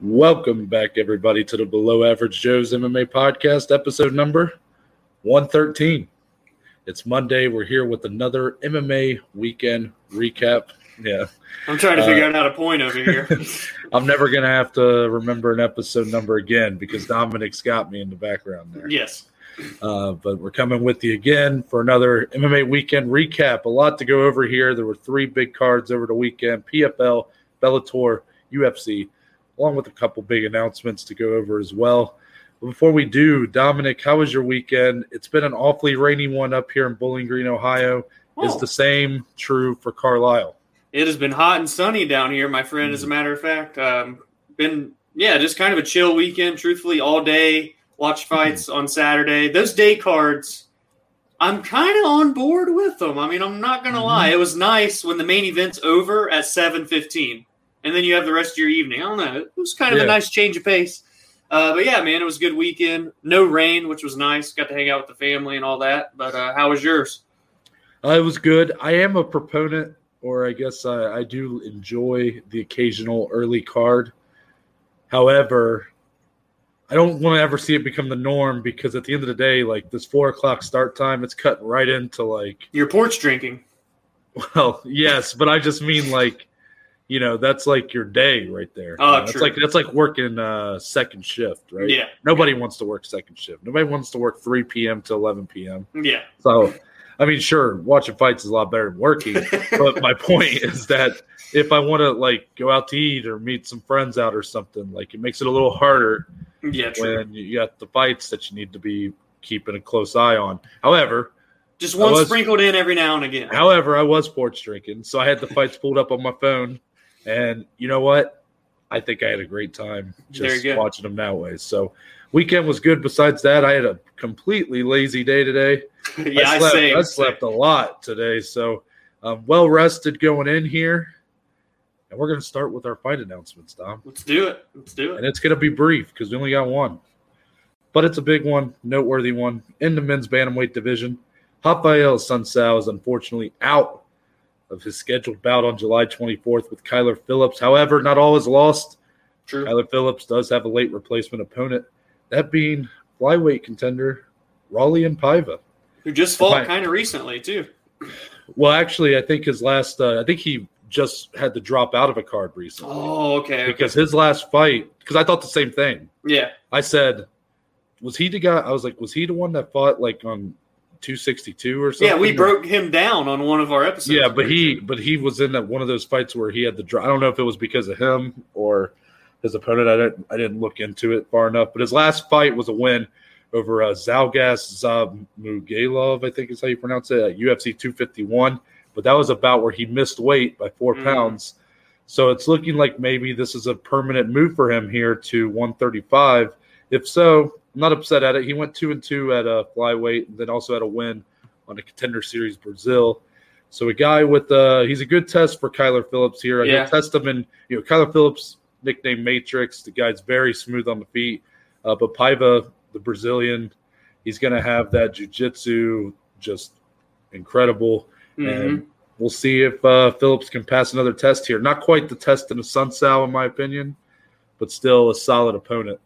Welcome back, everybody, to the Below Average Joe's MMA podcast, episode number 113. It's Monday. We're here with another MMA weekend recap. Yeah. I'm trying to Uh, figure out how to point over here. I'm never going to have to remember an episode number again because Dominic's got me in the background there. yes. Uh, but we're coming with you again for another MMA weekend recap. A lot to go over here. There were three big cards over the weekend PFL, Bellator, UFC, along with a couple big announcements to go over as well. But before we do, Dominic, how was your weekend? It's been an awfully rainy one up here in Bowling Green, Ohio. Is Oh, the same true for Carlisle? it has been hot and sunny down here, my friend. As a matter of fact, um, been yeah, just kind of a chill weekend. Truthfully, all day. Watch fights on Saturday. Those day cards, I'm kind of on board with them. I mean, I'm not gonna Mhm. lie. It was nice when the main event's over at 7:15, and then you have the rest of your evening. I don't know. It was kind of Yeah. a nice change of pace. Uh, but yeah, man, it was a good weekend. No rain, which was nice. Got to hang out with the family and all that. But uh, how was yours? Uh, it was good. I am a proponent, or I guess I, I do enjoy the occasional early card. However, I don't want to ever see it become the norm because at the end of the day, like this four o'clock start time, it's cutting right into like, Your porch drinking. well, yes, but I just mean like, you know, that's like your day right there. Oh, know, It's true. like that's like working uh, second shift, right? Yeah. Nobody wants to work second shift. Nobody wants to work three p.m. to eleven p.m. Yeah. So, I mean, sure, watching fights is a lot better than working. but my point is that if I want to like go out to eat or meet some friends out or something, like it makes it a little harder yeah, true. when you got the fights that you need to be keeping a close eye on. However, Just one was- sprinkled in every now and again. however, I was sports drinking, so I had the fights pulled up on my phone, and you know what? I think I had a great time just watching them that way. So, weekend was good. Besides that, I had a completely lazy day today. yeah, I, I slept, say. I slept a lot today, so I'm well rested going in here. And we're going to start with our fight announcements, Dom. Let's do it. Let's do it. And it's going to be brief because we only got one. But it's a big one, noteworthy one in the men's bantamweight division. Raphael Assunção is unfortunately out of his scheduled bout on July 24th with Kyler Phillips. However, not all is lost. True. Kyler Phillips does have a late replacement opponent, that being flyweight contender Raulian Paiva. Who just fought kind of recently too. Well, actually, I think his last, uh, I think he just had to drop out of a card recently Oh, okay. okay. because his last fight, because I thought the same thing. yeah, I said, was he the guy? I was like, was he the one that fought like on 262 or something? yeah, we broke him down on one of our episodes. Yeah, but he, but he was in that one of those fights where he had the draw. I don't know if it was because of him or his opponent. I didn't, I didn't look into it far enough. But his last fight was a win over uh, Zhalgas Zhumagulov, I think is how you pronounce it, at UFC 251. But that was about where he missed weight by four Mhm. pounds. So it's looking like maybe this is a permanent move for him here to 135. If so, I'm not upset at it. He went two and two at a flyweight, and then also had a win on a contender series Brazil. So a guy with uh he's a good test for Kyler Phillips here. I Yeah. test him in you know Kyler Phillips nickname Matrix. The guy's very smooth on the feet. Uh, but Paiva, the Brazilian, he's gonna have that jujitsu just incredible. Mhm. And we'll see if uh, Phillips can pass another test here. Not quite the test in the Assunção, in my opinion, but still a solid opponent.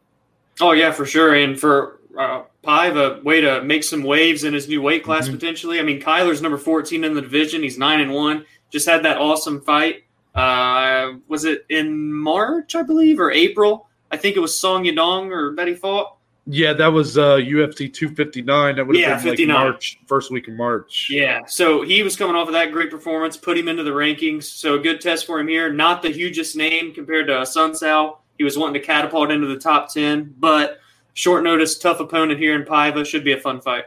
Oh yeah, for sure. And for uh, Paiva, way to make some waves in his new weight class Mhm. potentially. I mean, Kyler's number 14 in the division. He's nine and one. Just had that awesome fight. Uh, was it in March, I believe, or April? I think it was Song Yadong or that he fought. Yeah, that was uh, UFC 259. That would have Yeah, been like March, first week of March. Yeah, so he was coming off of that great performance, put him into the rankings. So a good test for him here. Not the hugest name compared to Assunção. He was wanting to catapult into the top ten, but short notice, tough opponent here in Paiva. Should be a fun fight.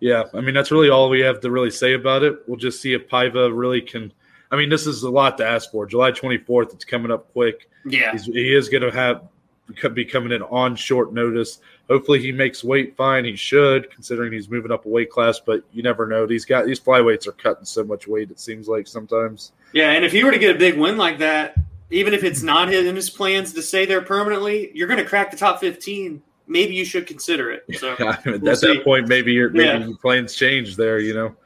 Yeah, I mean that's really all we have to really say about it. We'll just see if Paiva really can. I mean, this is a lot to ask for. July 24th, it's coming up quick. Yeah, He's, he is going to have be coming in on short notice. Hopefully, he makes weight fine. He should, considering he's moving up a weight class. But you never know. These guys, these flyweights are cutting so much weight. It seems like sometimes. yeah. And if he were to get a big win like that, even if it's not in his plans to stay there permanently, you're going to crack the top fifteen. Maybe you should consider it. So at We'll that see. point, maybe your maybe Yeah. your plans change there. You know,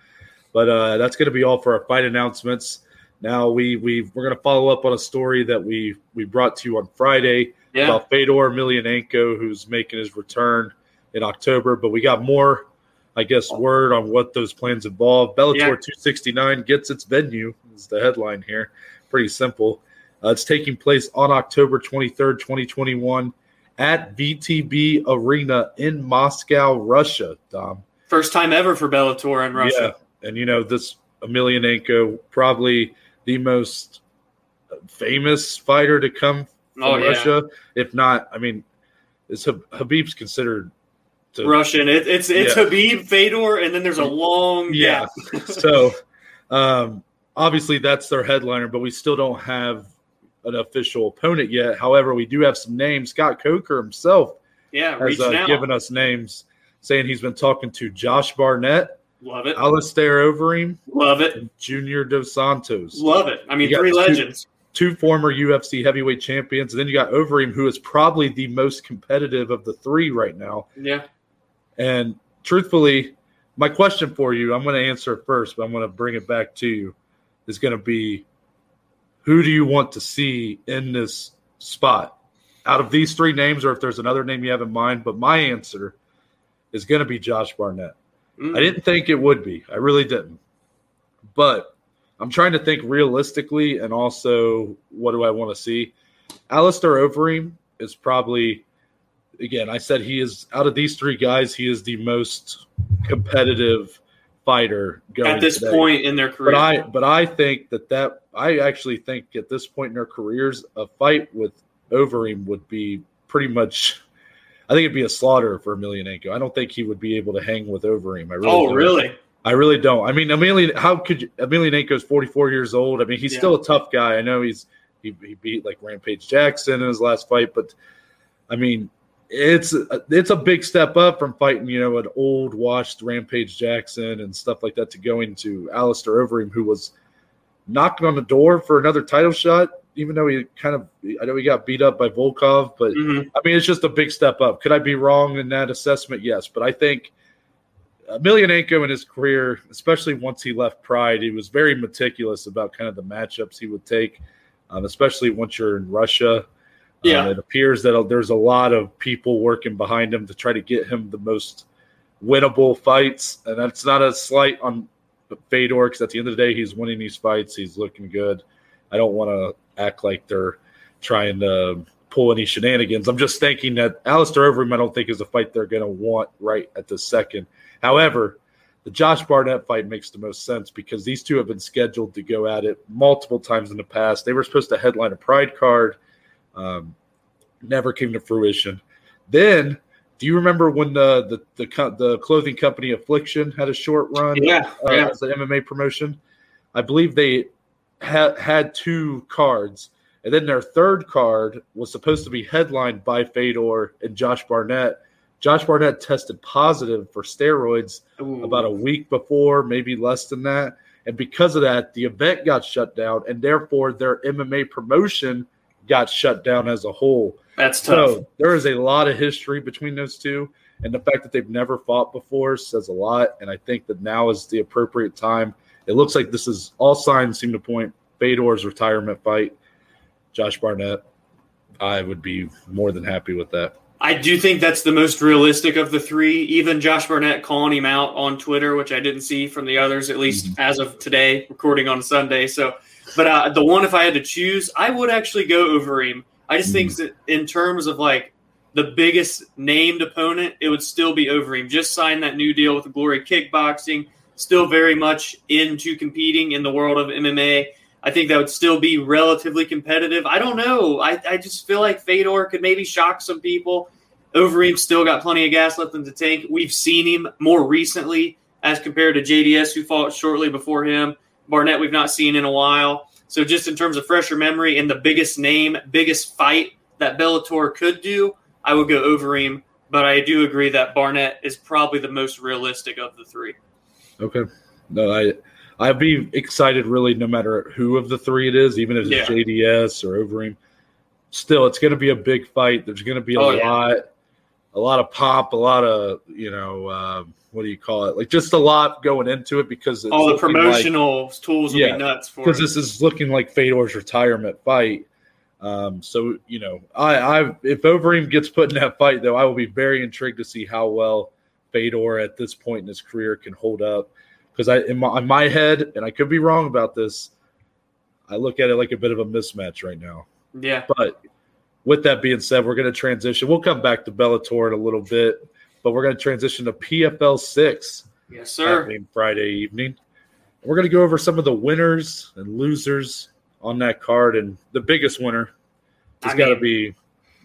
but uh, that's going to be all for our fight announcements. Now we we we're going to follow up on a story that we we brought to you on Friday. Yeah. about Fedor Emelianenko, who's making his return in October. But we got more, I guess, word on what those plans involve. Bellator Yeah. 269 gets its venue. Is the headline here. Pretty simple. Uh, it's taking place on October 23rd, 2021, at VTB Arena in Moscow, Russia. Dom. First time ever for Bellator in Russia. Yeah, and you know this Emelianenko, probably the most famous fighter to come from Oh, yeah. Russia. If not, I mean, is Khabib's considered to Russian. It, it's it's Yeah. Habib, Fedor, and then there's a long Yeah. so um, obviously that's their headliner, but we still don't have an official opponent yet. However, we do have some names. Scott Coker himself yeah, has uh, given us names, saying he's been talking to Josh Barnett, Love it. Alistair Overeem, Love it. Junior Dos Santos. Love it. I mean, three two- legends. two former UFC heavyweight champions, and then you got Overeem, who is probably the most competitive of the three right now. Yeah. And truthfully, my question for you, I'm going to answer it first, but I'm going to bring it back to you, is going to be who do you want to see in this spot out of these three names, or if there's another name you have in mind? But my answer is going to be Josh Barnett. Mm. I didn't think it would be. I really didn't. But I'm trying to think realistically and also what do I want to see? Alistair Overeem is probably again, I said he is out of these three guys, he is the most competitive fighter going At this today. point in their career. But I but I think that that I actually think at this point in their careers, a fight with Overeem would be pretty much. I think it'd be a slaughter for Emelianenko. I don't think he would be able to hang with Overeem. I really oh, don't. really? I really don't. I mean, Emelian, how could you, Emelianenko is 44 years old. I mean, he's Yeah. still a tough guy. I know he's he, he beat like Rampage Jackson in his last fight, but I mean, it's it's a big step up from fighting you know an old washed Rampage Jackson and stuff like that to going to Alistair Overeem, who was knocking on the door for another title shot. Even though he kind of, I know he got beat up by Volkov, but Mhm. I mean, it's just a big step up. Could I be wrong in that assessment? Yes, but I think Emelianenko in his career, especially once he left Pride, he was very meticulous about kind of the matchups he would take, um, especially once you're in Russia. Yeah. Um, it appears that there's a lot of people working behind him to try to get him the most winnable fights, and that's not a slight on Fedor because at the end of the day, he's winning these fights. He's looking good. I don't want to act like they're trying to pull any shenanigans. I'm just thinking that Alistair Overeem, I don't think is a fight they're going to want right at this second. However, the Josh Barnett fight makes the most sense because these two have been scheduled to go at it multiple times in the past. They were supposed to headline a Pride card, um, never came to fruition. Then, do you remember when the the the, co- the clothing company Affliction had a short run? Yeah. uh, yeah. as an MMA promotion. I believe they had had two cards, and then their third card was supposed to be headlined by Fedor and Josh Barnett. Josh Barnett tested positive for steroids Ooh. about a week before, maybe less than that. And because of that, the event got shut down, and therefore their MMA promotion got shut down as a whole. That's tough. So there is a lot of history between those two, and the fact that they've never fought before says a lot. And I think that now is the appropriate time. It looks like this is all signs seem to point Fedor's retirement fight. Josh Barnett, I would be more than happy with that. I do think that's the most realistic of the three. Even Josh Barnett calling him out on Twitter, which I didn't see from the others, at least Mm-hmm. as of today, recording on Sunday. So, but uh, the one, if I had to choose, I would actually go Overeem. I just think Mm-hmm. that in terms of like the biggest named opponent, it would still be Overeem. Just signed that new deal with Glory Kickboxing. Still very much into competing in the world of MMA. I think that would still be relatively competitive. I don't know. I, I just feel like Fedor could maybe shock some people. Overeem still got plenty of gas left in the tank. We've seen him more recently as compared to JDS, who fought shortly before him. Barnett, we've not seen in a while. So, just in terms of fresher memory and the biggest name, biggest fight that Bellator could do, I would go Overeem. But I do agree that Barnett is probably the most realistic of the three. Okay. No, I I'd be excited really no matter who of the three it is, even if it's Yeah. JDS or Overeem. Still, it's going to be a big fight. There's going to be a Oh, yeah. A lot of pop, a lot of you know, uh, what do you call it? Like just a lot going into it because it's All the looking like- promotional tools will Yeah, be nuts for because this is looking like Fedor's retirement fight. Um, so you know, I, I if Overeem gets put in that fight, though, I will be very intrigued to see how well Fedor at this point in his career can hold up. Because I, in my, in my head, and I could be wrong about this, I look at it like a bit of a mismatch right now. Yeah. But with that being said, we're going to transition. We'll come back to Bellator in a little bit, but we're going to transition to PFL six. Yes, sir. Friday evening. We're going to go over some of the winners and losers on that card, and the biggest winner has got to be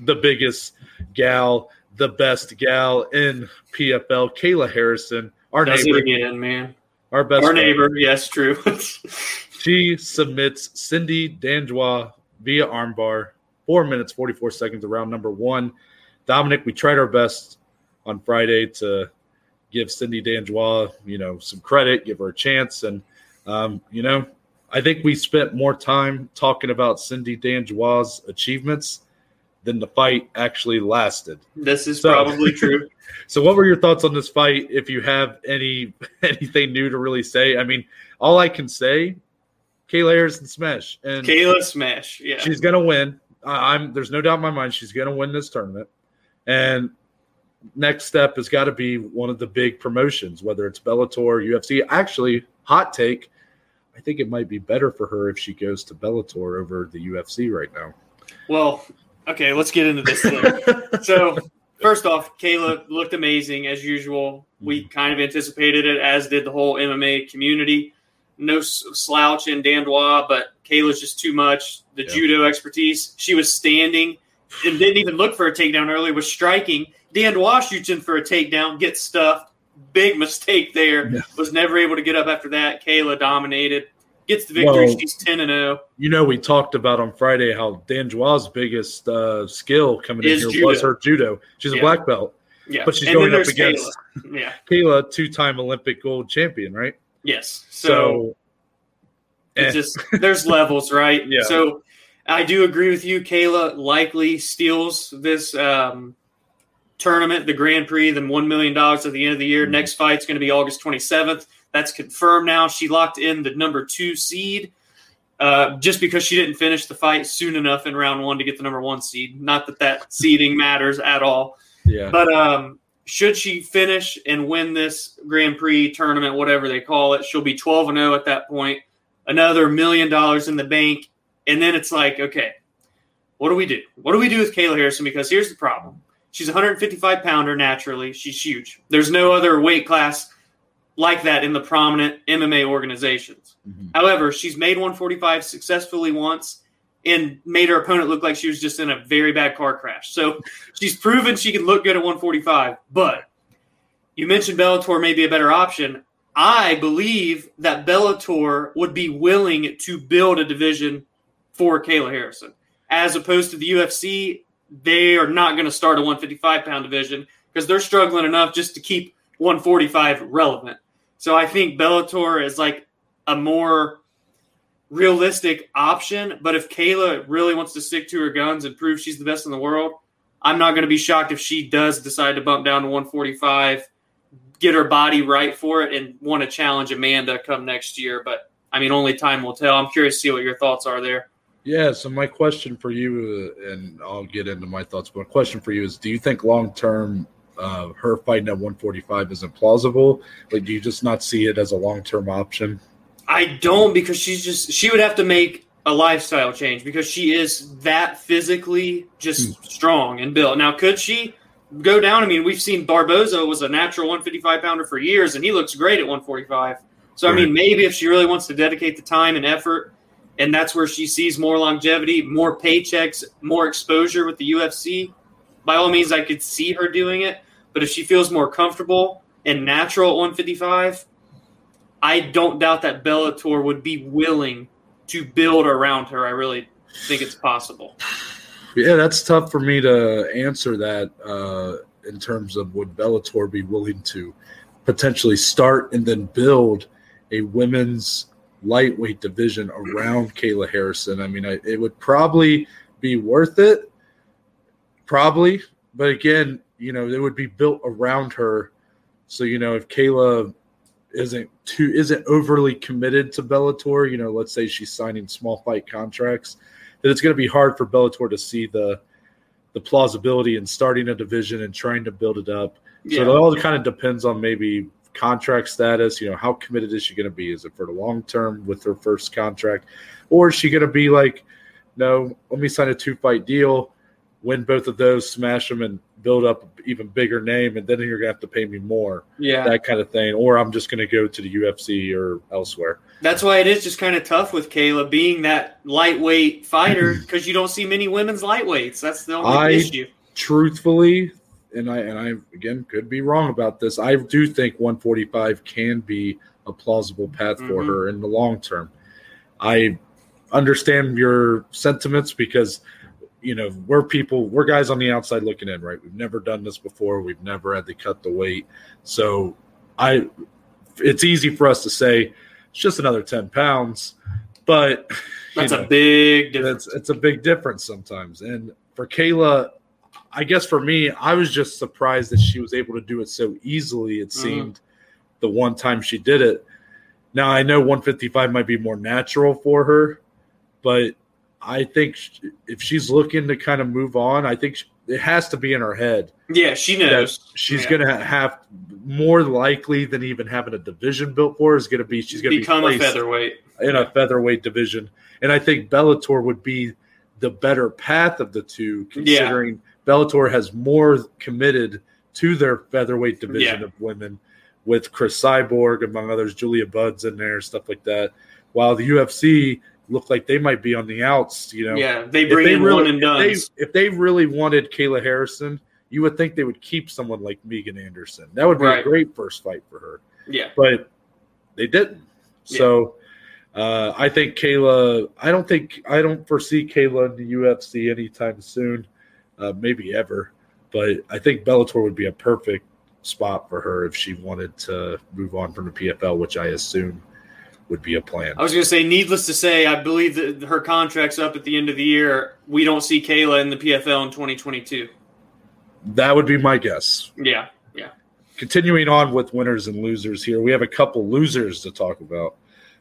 the biggest gal, the best gal in PFL, Kayla Harrison, our Does neighbor, again, man. our best Our friend. neighbor, yes, true. She submits Cindy Dandois via armbar, four minutes, 44 seconds around number one. Dominic, we tried our best on Friday to give Cindy Dandois, you know, some credit, give her a chance. And, um, you know, I think we spent more time talking about Cindy Dandois' achievements than the fight actually lasted. this is So- probably true. So, what were your thoughts on this fight? If you have any anything new to really say, I mean, all I can say, Kayla Harrison smash, and Kayla Smash. Yeah. she's gonna win. I, I'm there's no doubt in my mind she's gonna win this tournament. And next step has got to be one of the big promotions, whether it's Bellator, UFC. Actually, hot take. I think it might be better for her if she goes to Bellator over the UFC right now. Well, okay, let's get into this so, first off, Kayla looked amazing as usual. We mm-hmm. kind of anticipated it, as did the whole MMA community. No slouch in Dandois, but Kayla's just too much. The Yeah. judo expertise. She was standing and didn't even look for a takedown early, was striking. Dandois shoots in for a takedown, gets stuffed. Big mistake there. Yeah. Was never able to get up after that. Kayla dominated. Gets the victory. Well- She's 10 and oh. 0. You know, we talked about on Friday how Dandois' biggest uh, skill coming in here judo. was her judo. She's a black belt, Yeah. but she's And going up against Kayla. Yeah. Kayla, two-time Olympic gold champion, right? Yes. So, So, eh, it's just there's levels, right? Yeah. So I do agree with you. Kayla likely steals this um, tournament, the Grand Prix, then one million dollars at the end of the year. Mhm. Next fight's going to be August 27th. That's confirmed now. She locked in the number two seed. Uh, just because she didn't finish the fight soon enough in round one to get the number one seed. Not that that seeding matters at all. yeah, But um, should she finish and win this Grand Prix tournament, whatever they call it, she'll be 12 and 0 at that point. Another million dollars in the bank. And then it's like, okay, what do we do? What do we do with Kayla Harrison? Because here's the problem. She's a 155 pounder naturally. She's huge. There's no other weight class like that in the prominent MMA organizations. Mhm. However, she's made 145 successfully once and made her opponent look like she was just in a very bad car crash. So she's proven she can look good at 145. But you mentioned Bellator may be a better option. I believe that Bellator would be willing to build a division for Kayla Harrison, as opposed to the UFC. They are not going to start a 155 pound division because they're struggling enough just to keep 145 relevant. So I think Bellator is like a more realistic option. But if Kayla really wants to stick to her guns and prove she's the best in the world, I'm not going to be shocked if she does decide to bump down to 145, get her body right for it, and want to challenge Amanda come next year. But I mean, only time will tell. I'm curious to see what your thoughts are there. yeah. So my question for you, uh, and I'll get into my thoughts, but my question for you is: Do you think long term uh, her fighting at 145 isn't plausible? Like, do you just not see it as a long term option? I don't because she's just she would have to make a lifestyle change because she is that physically just hmm. strong and built. Now, could she go down? I mean, we've seen Barboza was a natural 155 pounder for years, and he looks great at 145. So, I mean, maybe if she really wants to dedicate the time and effort, and that's where she sees more longevity, more paychecks, more exposure with the UFC, by all means, I could see her doing it. But if she feels more comfortable and natural at 155, I don't doubt that Bellator would be willing to build around her. I really think it's possible. Yeah, that's tough for me to answer that uh, in terms of would Bellator be willing to potentially start and then build a women's lightweight division around Kayla Harrison. I mean, I, it would probably be worth it, probably, but again, you know, it would be built around her. So you know, if Kayla isn't too isn't overly committed to Bellator, you know, let's say she's signing small fight contracts that it's going to be hard for Bellator to see the the plausibility in starting a division and trying to build it up. Yeah. So it all kind of depends on maybe contract status. You know, how committed is she going to be? Is it for the long term with her first contract, or is she going to be like, no, let me sign a two fight deal, win both of those, smash them, and build up an even bigger name, and then you're going to have to pay me more, yeah. that kind of thing. Or I'm just going to go to the UFC or elsewhere. That's why it is just kind of tough with Kayla being that lightweight fighter because you don't see many women's lightweights. That's the only I- issue. truthfully, and I and I again could be wrong about this. I do think 145 can be a plausible path for Mhm. her in the long term. I understand your sentiments because you know we're people, we're guys on the outside looking in, right? We've never done this before. We've never had to cut the weight, so I. It's easy for us to say it's just another 10 pounds, but That's know, a big difference. it's it's a big difference sometimes. And for Kayla, I guess for me, I was just surprised that she was able to do it so easily. It Mhm. seemed the one time she did it. Now I know 155 might be more natural for her, but I think if she's looking to kind of move on, I think it has to be in her head Yeah, she knows. she's Yeah. going to have more likely than even having a division built for her is going to be she's going to become be a featherweight. in a featherweight division. And I think Bellator would be the better path of the two, considering Bellator has more committed to their featherweight division Yeah. of women with Cris Cyborg, among others, Julia Budd's in there, stuff like that. While the UFC look like they might be on the outs, you know. Yeah, they If bring they in really- one and if done. they, if they really wanted Kayla Harrison, you would think they would keep someone like Megan Anderson. That would be Right. a great first fight for her Yeah, but they didn't. Yeah. So uh, I think Kayla. I don't think I don't foresee Kayla in the UFC anytime soon, uh, maybe ever. But I think Bellator would be a perfect spot for her if she wanted to move on from the PFL, which I assume would be a plan. I was going to say, needless to say, I believe that her contract's up at the end of the year. We don't see Kayla in the PFL in 2022. That would be my guess. Yeah, yeah. continuing on with winners and losers here, we have a couple losers to talk about.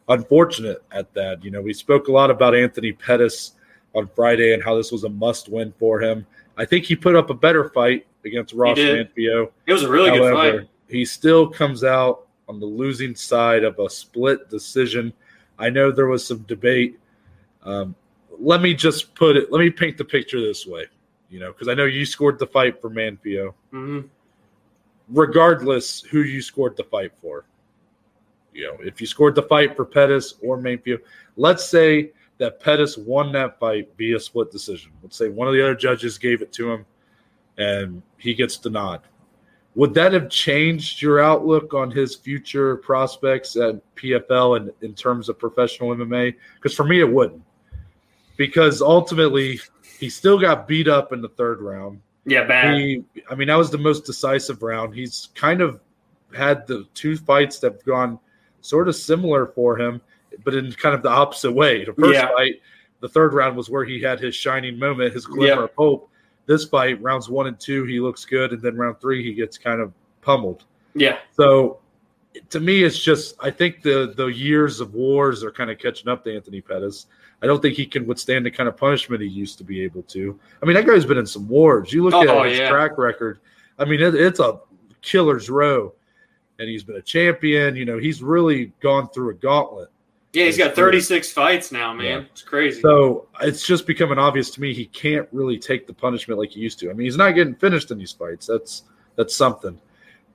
Unfortunate at that. You know, we spoke a lot about Anthony Pettis on Friday and how this was a must win for him. I think he put up a better fight against Raush. Manfio. it was a really good fight. he still comes out on the losing side of a split decision. I know there was some debate. Um, let me just put it, let me paint the picture this way, you know, because I know you scored the fight for Manfio hmm regardless who you scored the fight for. You know, if you scored the fight for Pettis or Manfio, let's say that Pettis won that fight via split decision. Let's say one of the other judges gave it to him and he gets the nod. Would that have changed your outlook on his future prospects at PFL and in terms of professional MMA? Because for me, it wouldn't. Because ultimately, he still got beat up in the third round. Yeah, bad. He, I mean, that was the most decisive round. He's kind of had the two fights that have gone sort of similar for him, but in kind of the opposite way. The first Yeah. fight, the third round was where he had his shining moment, his glimmer Yeah. of hope. This fight, rounds one and two, he looks good, and then round three, he gets kind of pummeled. yeah, So to me, it's just I think the the years of wars are kind of catching up to Anthony Pettis. I don't think he can withstand the kind of punishment he used to be able to. I mean, that guy's been in some wars. You look Oh, at his yeah. track record. I mean, it, it's a killer's row, and he's been a champion. You know, he's really gone through a gauntlet. Yeah. He's got 36 fights now, man. Yeah. It's crazy. So it's just becoming obvious to me he can't really take the punishment like he used to. I mean, he's not getting finished in these fights. That's that's something.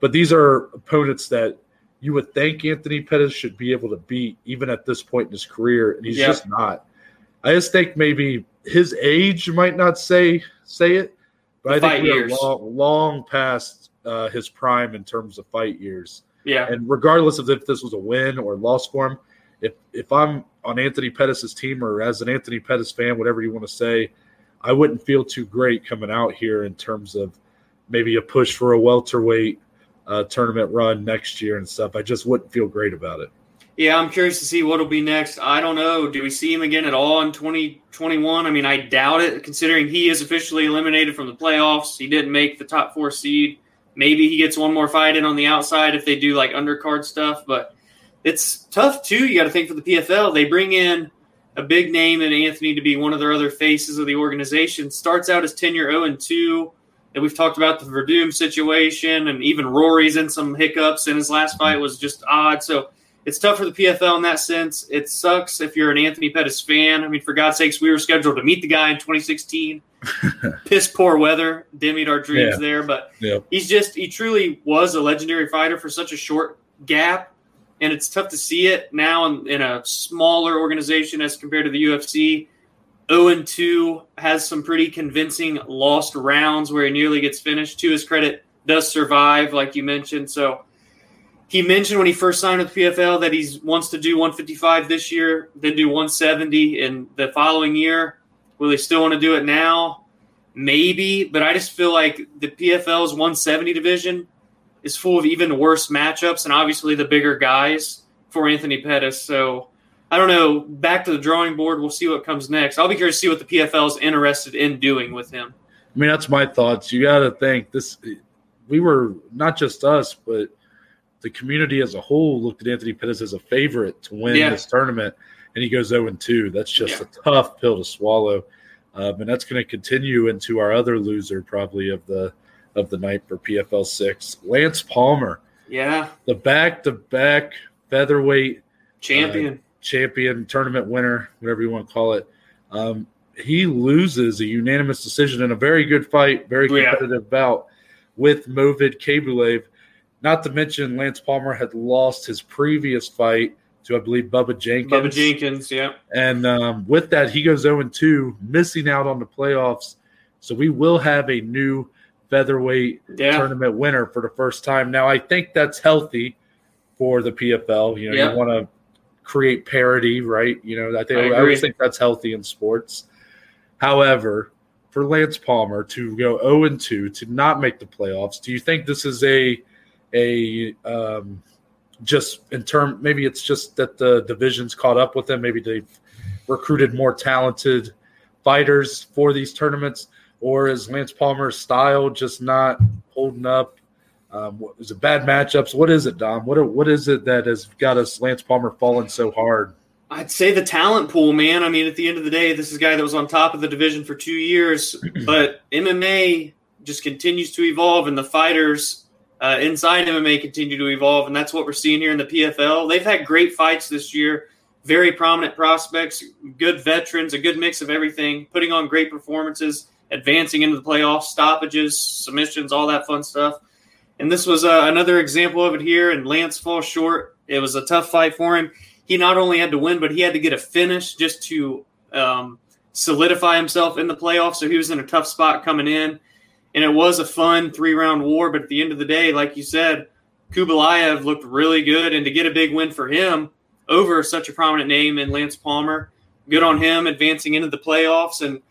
But these are opponents that you would think Anthony Pettis should be able to beat even at this point in his career, and he's Yeah. just not. I just think maybe his age might not say say it, but The I think we're long, long past uh, his prime in terms of fight years. yeah, And regardless of if this was a win or loss for him, if if I'm on Anthony Pettis' team or as an Anthony Pettis fan, whatever you want to say, I wouldn't feel too great coming out here in terms of maybe a push for a welterweight uh, tournament run next year and stuff. I just wouldn't feel great about it. yeah. I'm curious to see what'll be next. I don't know. Do we see him again at all in 2021? I mean, I doubt it, considering he is officially eliminated from the playoffs. He didn't make the top four seed. Maybe he gets one more fight in on the outside if they do like undercard stuff, but it's tough too. You got to think for the PFL. They bring in a big name in Anthony to be one of their other faces of the organization. Starts out his tenure 0 and 2. And we've talked about the Werdum situation, and even Rory's in some hiccups in his last fight was just odd. So it's tough for the PFL in that sense. It sucks if you're an Anthony Pettis fan. I mean, for God's sakes, we were scheduled to meet the guy in 2016. Piss poor weather dimmied our dreams yeah. there, but he's just he truly was a legendary fighter for such a short gap, and it's tough to see it now in, in a smaller organization as compared to the UFC. 0 and 2 has some pretty convincing lost rounds where he nearly gets finished. To his credit, does survive, like you mentioned. So he mentioned when he first signed with PFL that he wants to do 155 this year, then do 170 in the following year. Will he still want to do it now? Maybe, but I just feel like the PFL's 170 division is full of even worse matchups and obviously the bigger guys for Anthony Pettis. So I don't know. Back to the drawing board. We'll see what comes next. I'll be curious to see what the PFL is interested in doing with him. I mean, that's my thoughts. You got to think this. We were not just us, but the community as a whole looked at Anthony Pettis as a favorite to win yeah. this tournament, and he goes 0 2. That's just yeah. a tough pill to swallow, um, and that's going to continue into our other loser probably of the of the night for PFL six, Lance Palmer. Yeah, the back to back featherweight champion, uh, champion tournament winner, whatever you want to call it. Um, he loses a unanimous decision in a very good fight, very competitive yeah. bout with Movlid Khaybulaev not to mention, Lance Palmer had lost his previous fight to, I believe, Bubba Jenkins. Bubba Jenkins, yeah. And um, with that, he goes 0 2, missing out on the playoffs. So we will have a new featherweight yeah. tournament winner for the first time. Now, I think that's healthy for the PFL. You know, yeah. you want to create parity, right? You know, I think I, I always think that's healthy in sports. However, for Lance Palmer to go 0 2 to not make the playoffs, do you think this is a a um, just in term maybe it's just that the division's caught up with them maybe they've recruited more talented fighters for these tournaments or is lance palmer's style just not holding up? Um, is it bad matchups? What is it dom? What, are, what is it that has got us lance palmer falling so hard? I'd say the talent pool, man. I mean, at the end of the day, this is a guy that was on top of the division for two years, but MMA just continues to evolve, and the fighters uh, inside MMA continue to evolve, and that's what we're seeing here in the PFL. They've had great fights this year, very prominent prospects, good veterans, a good mix of everything, putting on great performances, advancing into the playoffs, stoppages, submissions, all that fun stuff. And this was uh, another example of it here, and Lance falls short. It was a tough fight for him. He not only had to win, but he had to get a finish just to um, solidify himself in the playoffs. So he was in a tough spot coming in and it was a fun three round war. But at the end of the day, like you said, Khaybulaev looked really good, and to get a big win for him over such a prominent name in Lance Palmer, good on him advancing into the playoffs. And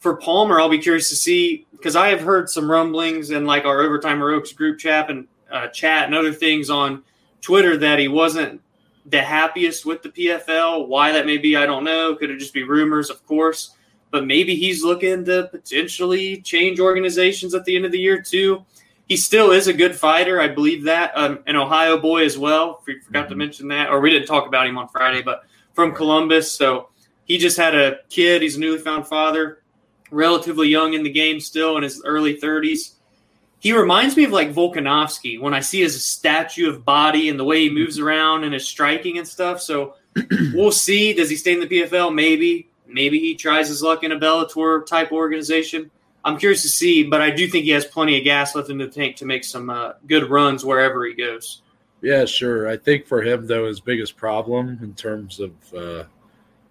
for Palmer, I'll be curious to see because I have heard some rumblings in like our Overtime Heroics group chat and uh, chat and other things on Twitter that he wasn't the happiest with the PFL. Why that may be, I don't know. Could it just be rumors? Of course but maybe he's looking to potentially change organizations at the end of the year too. He still is a good fighter, I believe that. Um, an Ohio boy as well. We forgot mm-hmm. to mention that, or we didn't talk about him on Friday, but from Columbus. So he just had a kid. He's a newly found father, relatively young in the game still in his early 30s. He reminds me of like Volkanovski when I see his statue of body and the way he moves around and his striking and stuff. So we'll see. Does he stay in the PFL? Maybe. Maybe he tries his luck in a Bellator type organization. I'm curious to see, but I do think he has plenty of gas left in the tank to make some uh, good runs wherever he goes. Yeah, sure. I think for him though, his biggest problem in terms of uh,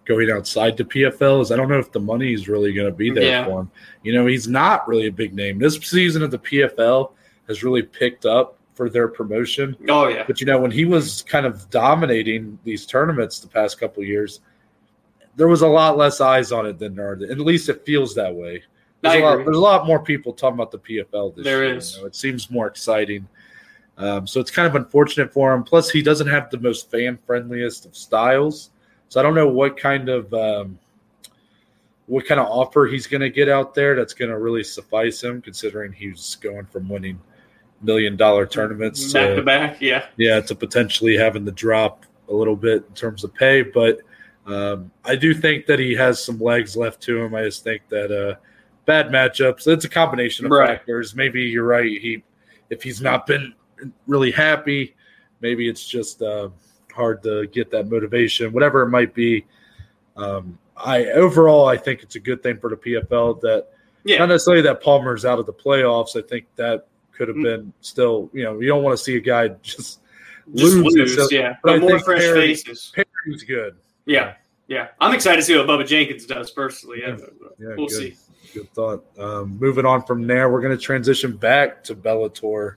going outside to PFL is I don't know if the money is really going to be there yeah. for him. You know, he's not really a big name. This season of the PFL has really picked up for their promotion. Oh yeah. But you know, when he was kind of dominating these tournaments the past couple years, there was a lot less eyes on it than there are. At least it feels that way. There's, a lot, there's a lot, more people talking about the PFL this there year. Is. You know, it seems more exciting. Um, so it's kind of unfortunate for him. Plus, he doesn't have the most fan friendliest of styles. So I don't know what kind of um, what kind of offer he's going to get out there that's going to really suffice him, considering he's going from winning million dollar tournaments back to, to back, yeah, yeah, to potentially having to drop a little bit in terms of pay. But Um, I do think that he has some legs left to him. I just think that uh, bad matchups. It's a combination of Right. factors. Maybe you're right. He, if he's not been really happy, maybe it's just uh, hard to get that motivation. Whatever it might be. Um, I overall, I think it's a good thing for the PFL that Yeah. not necessarily that Palmer's out of the playoffs. I think that could have Mm. been still. You know, you don't want to see a guy just Just lose. lose, yeah. but But more fresh Perry- faces. Perry's good. Yeah, yeah. I'm excited to see what Bubba Jenkins does personally. Yeah, Yeah, we'll good. see. Good thought. Um, moving on from there, we're going to transition back to Bellator.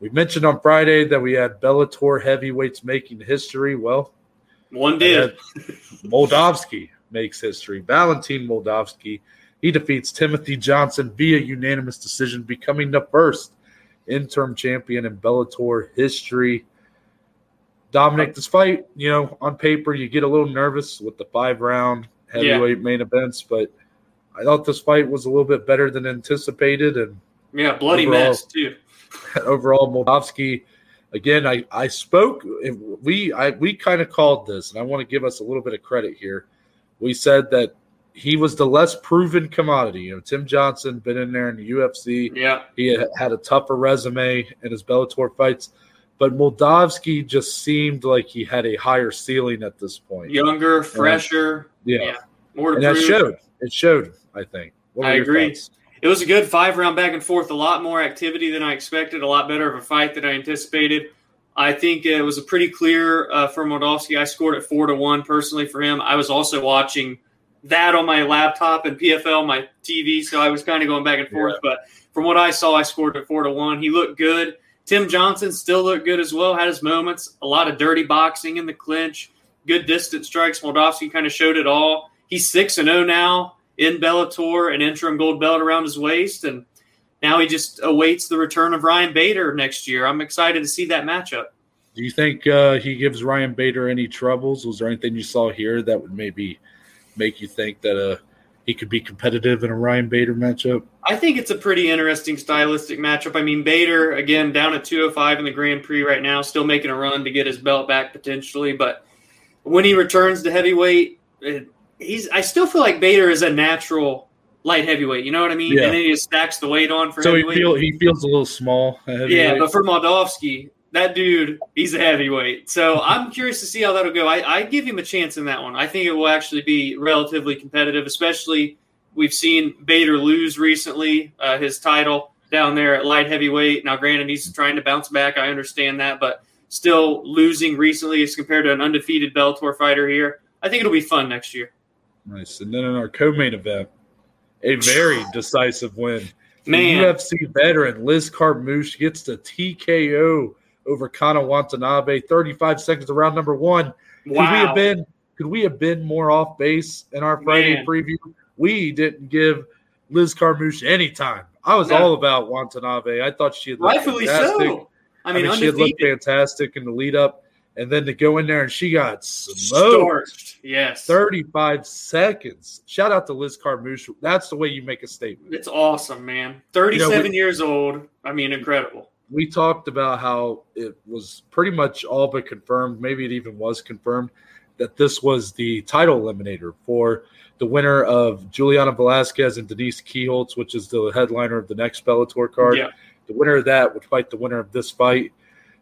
We mentioned on Friday that we had Bellator heavyweights making history. Well, One did. Moldavsky makes history. Valentin Moldavsky. He defeats Timothy Johnson via unanimous decision, becoming the first interim champion in Bellator history. Dominic, this fight, you know, on paper, you get a little nervous with the five round heavyweight main events, but I thought this fight was a little bit better than anticipated. And Yeah, bloody Overall- mess too. overall, Moldavsky, again, I, I spoke, we, I, we kind of called this, and I want to give us a little bit of credit here. We said that he was the less proven commodity. You know, Tim Johnson been in there in the UFC. Yeah, He had, had a tougher resume in his Bellator fights, but Moldavsky just seemed like he had a higher ceiling at this point. younger, fresher. yeah. yeah. More to and that prove. showed. It showed. I think. I agree. thoughts? It was a good five round back and forth. A lot more activity than I expected. A lot better of a fight than I anticipated. I think it was a pretty clear uh, for Moldavsky. I scored it four to one personally for him. I was also watching that on my laptop and PFL, my TV, so I was kind of going back and forth. But from what I saw, I scored it four to one. He looked good. Tim Johnson still looked good as well. Had his moments. A lot of dirty boxing in the clinch. Good distance strikes. Moldavsky kind of showed it all. He's six and zero now in Bellator, an interim gold belt around his waist, and now he just awaits the return of Ryan Bader next year. I'm excited to see that matchup. Do you think uh, he gives Ryan Bader any troubles? Was there anything you saw here that would maybe make you think that uh, he could be competitive in a Ryan Bader matchup? I think it's a pretty interesting stylistic matchup. I mean, Bader again down at 205 in the Grand Prix right now, still making a run to get his belt back potentially. But when he returns to heavyweight, it, he's. I still feel like Bader is a natural light heavyweight. You know what I mean? Yeah. And then he just stacks the weight on for So he feel he feels a little small. Yeah, but for Moldavsky, that dude, he's a heavyweight. So I'm curious to see how that'll go. I, I give him a chance in that one. I think it will actually be relatively competitive, especially we've seen Bader lose recently uh, his title down there at light heavyweight. Now, granted, he's trying to bounce back. I understand that, but still losing recently as compared to an undefeated Bellator fighter here. I think it'll be fun next year. Nice. And then in our co-main event, a very decisive win. The UFC veteran Liz Carmouche gets the TKO over Kana Watanabe. 35 seconds to round number one. Could we have been could we have been more off base in our Friday Man. preview? We didn't give Liz Carmouche any time. I was No. all about Watanabe. I thought she had looked Rightfully fantastic. so. I I mean, mean, she had looked fantastic in the lead up, and then to go in there and she got smoked. Starched. Yes. 35 seconds. Shout out to Liz Carmouche. That's the way you make a statement. It's awesome, man. 37 You know, we- years old. I mean, incredible. we talked about how it was pretty much all but confirmed. Maybe it even was confirmed that this was the title eliminator for the winner of Juliana Velasquez and Denise Kielholtz, which is the headliner of the next Bellator card. Yeah. The winner of that would fight the winner of this fight.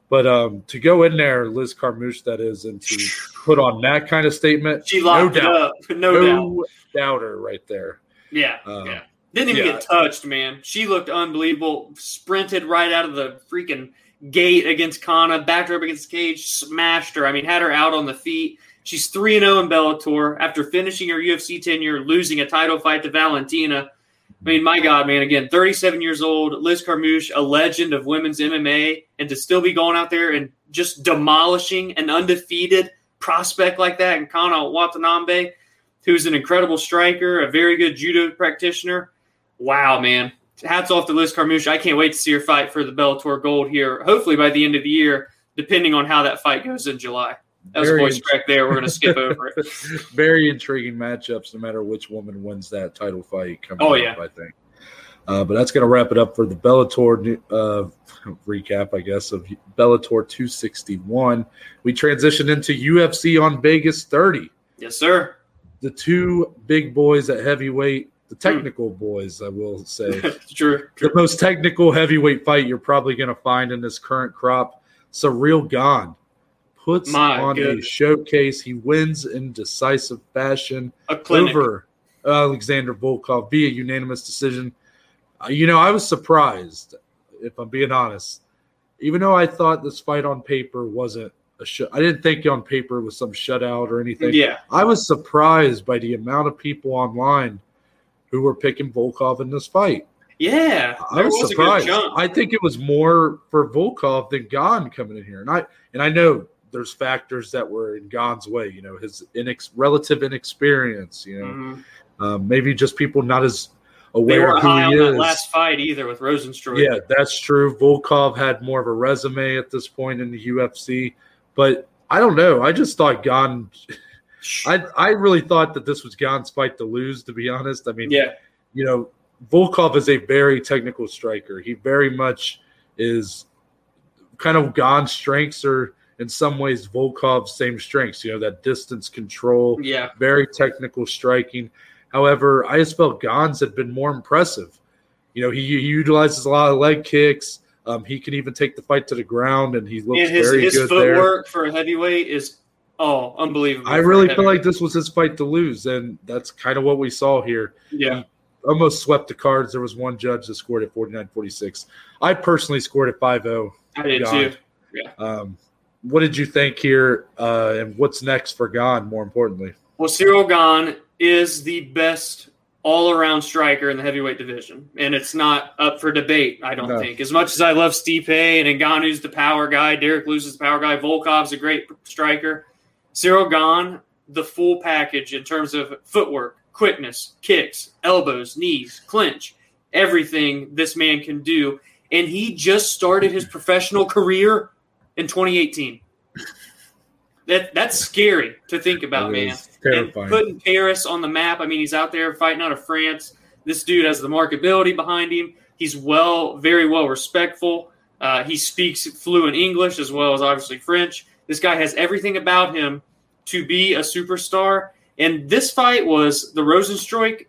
But um, to go in there, Liz Carmouche, that is, and to put on that kind of statement, She locked no it doubt, up. No, doubt. doubter right there. Yeah. Um, yeah. Didn't even yeah. get touched, man. She looked unbelievable. Sprinted right out of the freaking gate against Kana, backed her up against the cage, smashed her. I mean, had her out on the feet. She's 3 0 in Bellator after finishing her UFC tenure, losing a title fight to Valentina. I mean, my God, man, again, 37 years old, Liz Carmouche, a legend of women's MMA, and to still be going out there and just demolishing an undefeated prospect like that and Kana Watanabe, who's an incredible striker, a very good judo practitioner. Wow, man. Hats off to Liz Carmouche. I can't wait to see her fight for the Bellator gold here, hopefully by the end of the year, depending on how that fight goes in July. That was voice crack there. We're going to skip over it. Very intriguing matchups, no matter which woman wins that title fight coming Oh, up, yeah. I think. Uh, but that's going to wrap it up for the Bellator uh, recap, I guess, of Bellator 261. We transition into UFC on Vegas 30. Yes, sir. The two big boys at heavyweight, the technical mm. boys, I will say. true, true. The most technical heavyweight fight you're probably going to find in this current crop. Ciryl Gane puts My on goodness. a showcase. He wins in decisive fashion over Alexander Volkov via unanimous decision. Uh, you know, I was surprised, if I'm being honest. Even though I thought this fight on paper wasn't a shut, I didn't think on paper it was some shutout or anything. Yeah, I was surprised by the amount of people online who were picking Volkov in this fight. Yeah, I was, was surprised. I think it was more for Volkov than Gane coming in here, and I and I know there's factors that were in Gane's way. You know, his inex- relative inexperience. You know, mm-hmm. um, maybe just people not as aware of who he is. last fight either with Rozenstruik. Yeah, that's true. Volkov had more of a resume at this point in the UFC, but I don't know. I just thought Gane. I I really thought that this was Gane's fight to lose. To be honest, I mean, yeah, you know, Volkov is a very technical striker. He very much is kind of Gane's strengths are in some ways Volkov's same strengths, you know, that distance control, yeah, very technical striking. However, I just felt Gane's had been more impressive. You know, he, he utilizes a lot of leg kicks. Um, he can even take the fight to the ground, and he looks and his, very his good there. His footwork for a heavyweight is oh unbelievable. I really feel like this was his fight to lose, and that's kind of what we saw here. Yeah. He almost swept the cards. There was one judge that scored at 49-46. I personally scored at 5-0. I did too. Yeah. Um, what did you think here, uh, and what's next for Gane? More importantly, well, Ciryl Gane is the best all-around striker in the heavyweight division, and it's not up for debate. I don't no. think. As much as I love Stipe and Ngannou's the power guy, Derrick Lewis is the power guy, Volkov's a great striker. Ciryl Gane, the full package in terms of footwork, quickness, kicks, elbows, knees, clinch, everything this man can do. And he just started his professional career in 2018. That that's scary to think about, man. Terrifying. And putting Paris on the map. I mean, he's out there fighting out of France. This dude has the marketability behind him. He's well, very well respectful. Uh, he speaks fluent English as well as obviously French. This guy has everything about him to be a superstar. And this fight was the Rozenstruik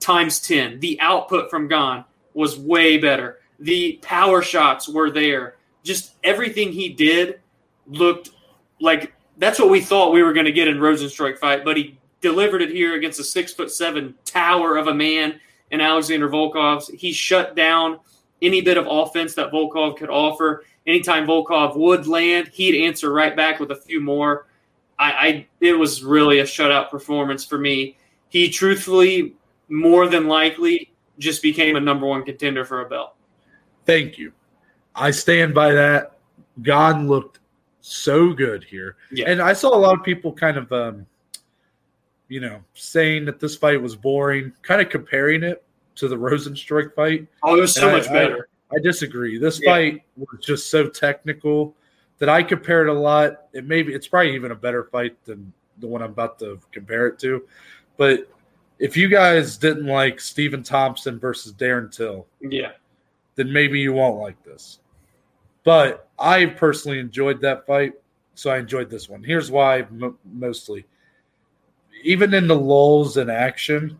times 10. The output from Gane was way better. The power shots were there just everything he did looked like that's what we thought we were going to get in Rozenstruik fight, but he delivered it here against a six foot seven tower of a man in Alexander Volkov's. He shut down any bit of offense that Volkov could offer. Anytime Volkov would land, he'd answer right back with a few more. I, I it was really a shutout performance for me. He truthfully, more than likely, just became a number one contender for a belt. Thank you. I stand by that. Gane looked so good here. Yeah. And I saw a lot of people kind of, um, you know, saying that this fight was boring, kind of comparing it to the Rozenstruik fight. Oh, it was so and much I, better. I, I, disagree. This yeah. fight was just so technical that I compared a lot. It maybe it's probably even a better fight than the one I'm about to compare it to. But if you guys didn't like Stephen Thompson versus Darren Till, yeah, then maybe you won't like this. But I personally enjoyed that fight, so I enjoyed this one. Here's why m- mostly. Even in the lulls in action,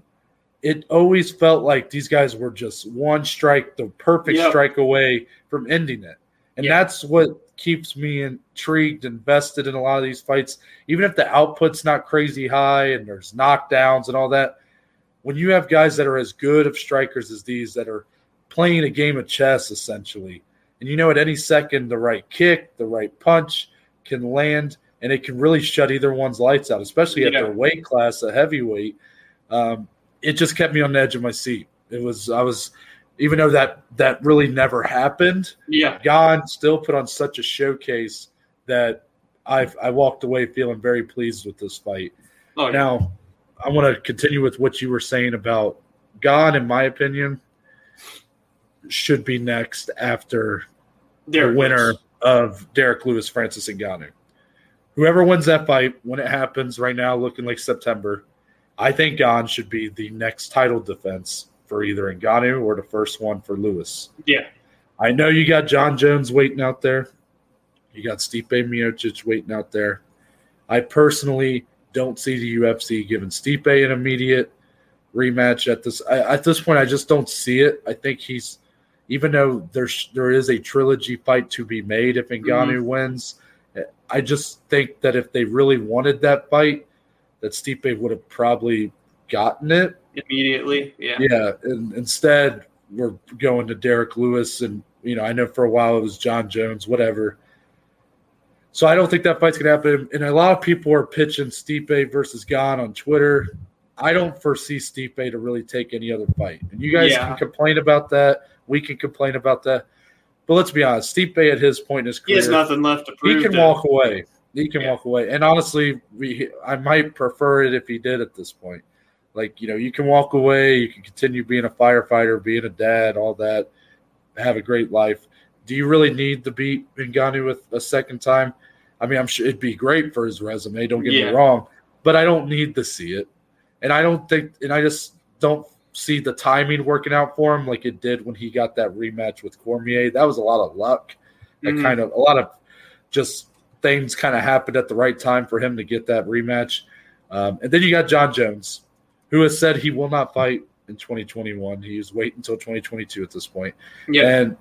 it always felt like these guys were just one strike, the perfect yep. strike away from ending it. And yep. that's what keeps me intrigued, invested in a lot of these fights. Even if the output's not crazy high and there's knockdowns and all that, when you have guys that are as good of strikers as these that are playing a game of chess essentially, and you know, at any second, the right kick, the right punch can land, and it can really shut either one's lights out, especially at their weight class, a heavyweight. Um, it just kept me on the edge of my seat. It was, I was, even though that that really never happened. Yeah, Gane still put on such a showcase that I I walked away feeling very pleased with this fight. Oh, yeah. Now, I want to continue with what you were saying about Gane. In my opinion, should be next after Derrick the winner Lewis. of Derrick Lewis, Francis Ngannou. Whoever wins that fight, when it happens right now, looking like September, I think Gane should be the next title defense for either Ngannou or the first one for Lewis. Yeah. I know you got Jon Jones waiting out there. You got Stipe Miocic waiting out there. I personally don't see the UFC giving Stipe an immediate rematch at this. I, at this point, I just don't see it. I think he's, even though there's there is a trilogy fight to be made if Ngannou mm-hmm. wins. I just think that if they really wanted that fight, that Stipe would have probably gotten it immediately. Yeah. Yeah. And instead, we're going to Derrick Lewis, and you know, I know for a while it was Jon Jones, whatever. So I don't think that fight's gonna happen. And a lot of people are pitching Stipe versus Gane on Twitter. I don't foresee Stipe to really take any other fight. And you guys yeah. can complain about that. We can complain about that. But let's be honest, Stipe at his point in his career, he has nothing left to prove. He can walk away. He can yeah. walk away. And honestly, we I might prefer it if he did at this point. Like, you know, you can walk away, you can continue being a firefighter, being a dad, all that, have a great life. Do you really need to beat Ngannou with a second time? I mean, I'm sure it'd be great for his resume, don't get yeah. me wrong, but I don't need to see it. And I don't think, and I just don't see the timing working out for him like it did when he got that rematch with Cormier. That was a lot of luck. That mm-hmm. kind of, a lot of just things kind of happened at the right time for him to get that rematch. Um, and then you got Jon Jones, who has said he will not fight in 2021. He is waiting until 2022 at this point. Yeah. And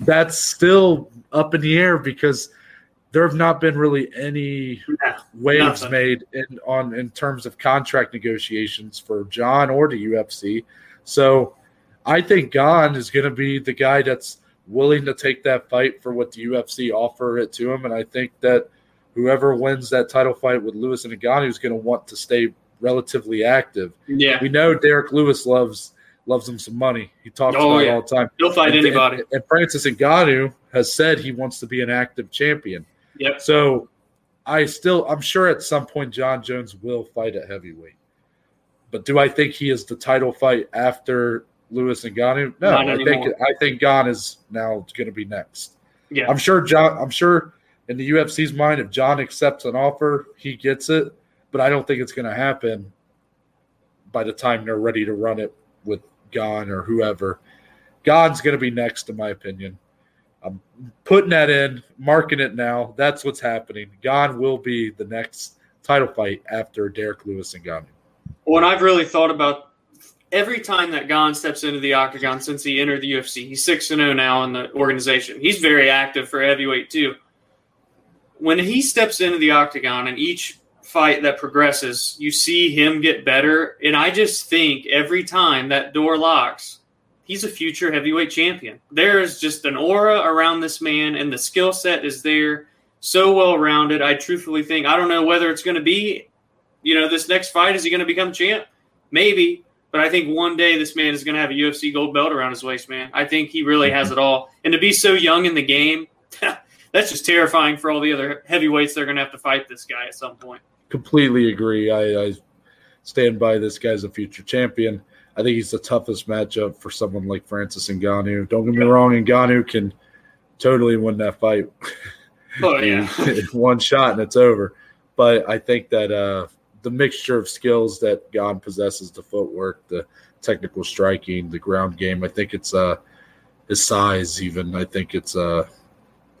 that's still up in the air because there have not been really any waves nothing. made in on in terms of contract negotiations for Jon or the UFC. So I think Gane is going to be the guy that's willing to take that fight for what the UFC offer it to him, and I think that whoever wins that title fight with Lewis and Ngannou is going to want to stay relatively active. Yeah, we know Derrick Lewis loves loves him some money. He talks oh, about yeah. it all the time. He'll fight and, anybody. And, and Francis Ngannou has said he wants to be an active champion. Yep. So I still, I'm sure at some point Jon Jones will fight at heavyweight. But do I think he is the title fight after Lewis and Ngannou? No, I think I think Gane is now going to be next. Yeah, I'm sure Jon. I'm sure in the UFC's mind, if Jon accepts an offer, he gets it. But I don't think it's going to happen by the time they're ready to run it with Gane or whoever. Gane's going to be next, in my opinion. I'm putting that in, marking it now. That's what's happening. Gane will be the next title fight after Derrick Lewis and Gane. When I've really thought about every time that Gane steps into the octagon since he entered the UFC, he's six and zero oh now in the organization. He's very active for heavyweight too. When he steps into the octagon and each fight that progresses, you see him get better, and I just think every time that door locks, he's a future heavyweight champion. There is just an aura around this man, and the skill set is there, so well rounded. I truthfully think I don't know whether it's going to be, you know, this next fight is he going to become champ? Maybe, but I think one day this man is going to have a UFC gold belt around his waist, man. I think he really has it all, and to be so young in the game. that's just terrifying for all the other heavyweights they're going to have to fight this guy at some point. Completely agree. I, I stand by this guy's a future champion. I think he's the toughest matchup for someone like Francis Ngannou. Don't get me wrong, Ngannou can totally win that fight. Oh yeah, one shot and it's over. But I think that uh, the mixture of skills that Gane possesses, the footwork, the technical striking, the ground game, I think it's uh, his size. Even I think it's uh,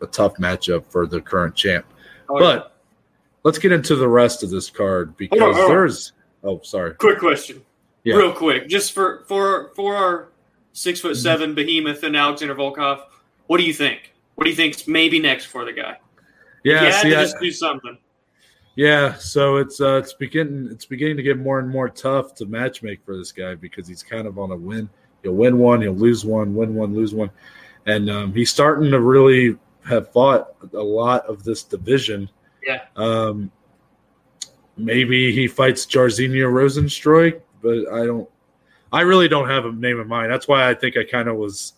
a tough matchup for the current champ. Oh, but yeah. let's get into the rest of this card because hold on, hold on. there's. Oh, sorry. Quick question yeah. real quick, just for for for our six foot seven mm-hmm. behemoth and Alexander Volkov. What do you think? What do you think's maybe next for the guy? Yeah, see, to I, just do something. Yeah, so it's uh, it's beginning it's beginning to get more and more tough to matchmake for this guy because he's kind of on a win. He'll win one, he'll lose one, win one, lose one, and um, he's starting to really have fought a lot of this division. Yeah. Um, maybe he fights Jairzinho Rozenstruik but I don't. I really don't have a name in mind. That's why I think I kind of was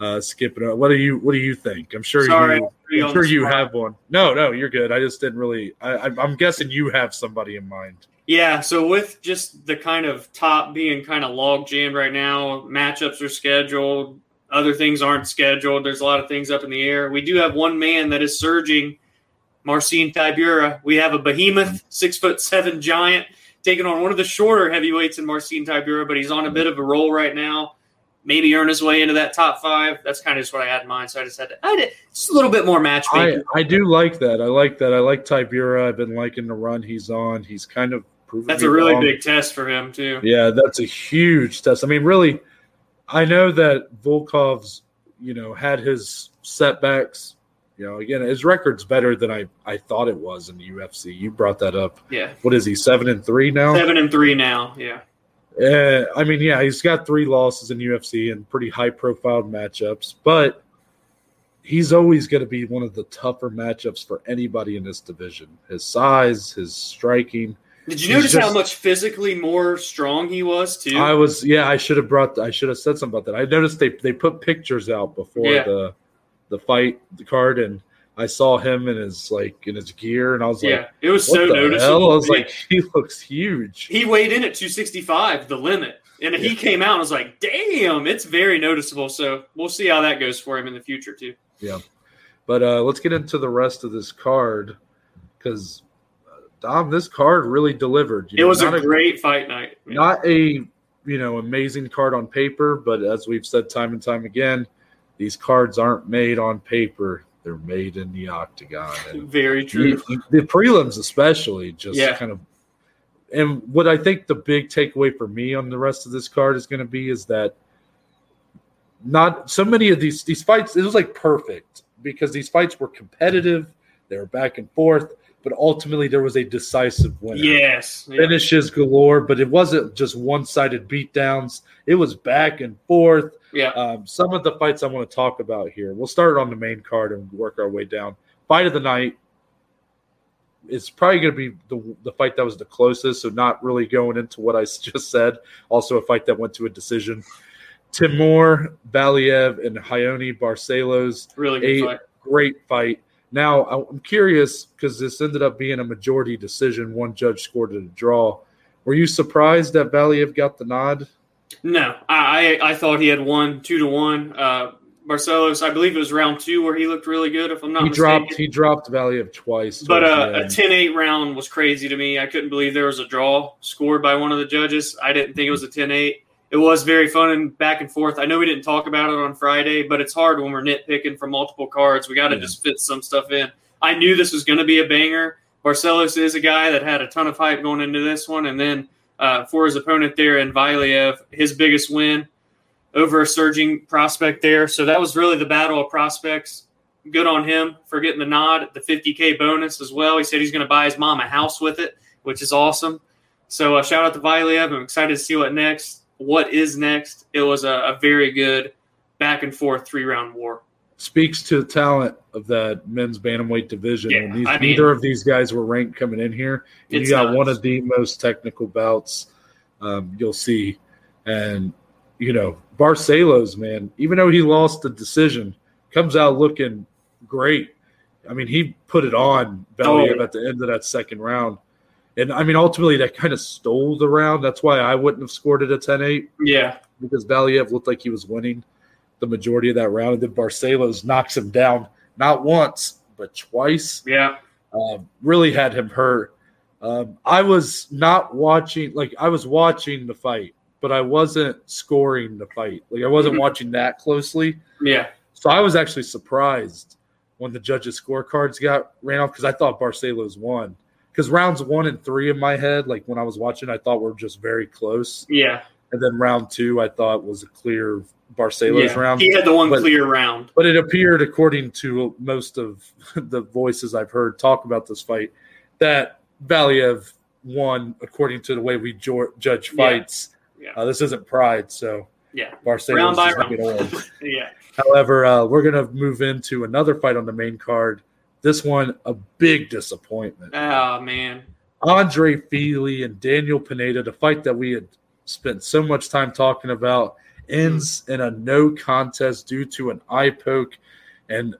uh, skipping. What do you What do you think? I'm sure Sorry, you. I'm sure you have one. No, no, you're good. I just didn't really. I, I'm guessing you have somebody in mind. Yeah. So with just the kind of top being kind of log jammed right now, matchups are scheduled. Other things aren't scheduled. There's a lot of things up in the air. We do have one man that is surging, Marcin Tybura. We have a behemoth, six foot seven giant taking on one of the shorter heavyweights in Marcin Tybura, but he's on a bit of a roll right now. maybe earn his way into that top five. That's kind of just what I had in mind. So I just had to, I did just a little bit more match I. I do like that. I like that. I like Tybura. I've been liking the run he's on. He's kind of proven That's a really wrong. big test for him too. Yeah, that's a huge test. I mean, really, I know that Volkov's, you know, had his setbacks. You know, again, his record's better than I, I thought it was in the UFC. You brought that up. Yeah, What is he, seven and three now? seven and three now. Yeah, Uh, I mean, yeah, he's got three losses in UFC and pretty high profile matchups, but he's always going to be one of the tougher matchups for anybody in this division. His size, his striking. did you notice how much physically more strong he was too? I was, yeah, I should have brought, I should have said something about that. I noticed they they put pictures out before Yeah. the the fight the card, and I saw him in his like in his gear, and I was yeah, like, it was so noticeable. hell? I was Yeah. like, he looks huge. he weighed in at 265, the limit. And he came out and was like, damn, it's very noticeable. So we'll see how that goes for him in the future, too. Yeah, but uh, let's get into the rest of this card because Dom, this card really delivered. You It know, was a great fight night. man. not a you know amazing card on paper, but as we've said time and time again, these cards aren't made on paper; they're made in the octagon. And very true. the, the prelims, especially, just Yeah. kind of. And what I think the big takeaway for me on the rest of this card is going to be is that not so many of these these fights. It was like perfect because these fights were competitive, they were back and forth, but ultimately there was a decisive winner Yes. Yeah. finishes galore, but it wasn't just one sided beatdowns. It was back and forth. yeah. Um, some of the fights I want to talk about here. We'll start on the main card and work our way down. Fight of the night is probably going to be the, the fight that was the closest, so not really going into what I just said. Also, a fight that went to a decision. Timur Valiev and Raoni Barcelos Really good a fight. great fight. Now I'm curious because this ended up being a majority decision. One judge scored it a draw. Were you surprised that Valiev got the nod? No, I, I I thought he had one, two to one. Uh, Barcelos, I believe it was round two where he looked really good, if I'm not he mistaken. dropped he dropped Valiev twice. But uh, a end. 10 8 round was crazy to me. I couldn't believe there was a draw scored by one of the judges. I didn't think it was a 10 8. It was very fun and back and forth. I know we didn't talk about it on Friday, but it's hard when we're nitpicking for multiple cards. We got to Yeah. just fit some stuff in. I knew this was going to be a banger. Barcelos is a guy that had a ton of hype going into this one. And then uh, for his opponent there in Valiev, his biggest win over a surging prospect there. So that was really the battle of prospects good on him for getting the nod, the 50K bonus as well. He said he's going to buy his mom a house with it, which is awesome. So uh, shout out to Valiev. I'm excited to see what next. What is next? It was a, a very good back and forth three round war. speaks to the talent of that men's bantamweight division. Yeah, and these, I mean- neither of these guys were ranked coming in here. And you got nuts. one of the most technical bouts um, you'll see. And, you know, Barcelos, man, even though he lost the decision, comes out looking great. I mean, he put it on Valiev Oh. at the end of that second round. And I mean, ultimately, that kind of stole the round. That's why I wouldn't have scored it a 10 8 Yeah, because Valiev looked like he was winning the majority of that round. And then Barcelos knocks him down not once, but twice. yeah, Um, really had him hurt. Um, I was not watching, like, I was watching the fight, but I wasn't scoring the fight. Like, I wasn't Mhm. watching that closely. yeah. So I was actually surprised when the judges' scorecards got ran off because I thought Barcelos won. Because rounds one and three in my head, like when I was watching, I thought were just very close. Yeah, And then round two, I thought was a clear Barcelos yeah. round. He had the one But- clear round. But it appeared, according to most of the voices I've heard talk about this fight, that Valiev won according to the way we jo- judge fights. Yeah. Uh, this isn't pride, so Yeah, Barcelos round by round. going to win. yeah, However, uh, we're going to move into another fight on the main card. This one, a big disappointment. oh man, Andre Fili and Daniel Pineda, the fight that we had spent so much time talking about, ends hmm. in a no contest due to an eye poke. And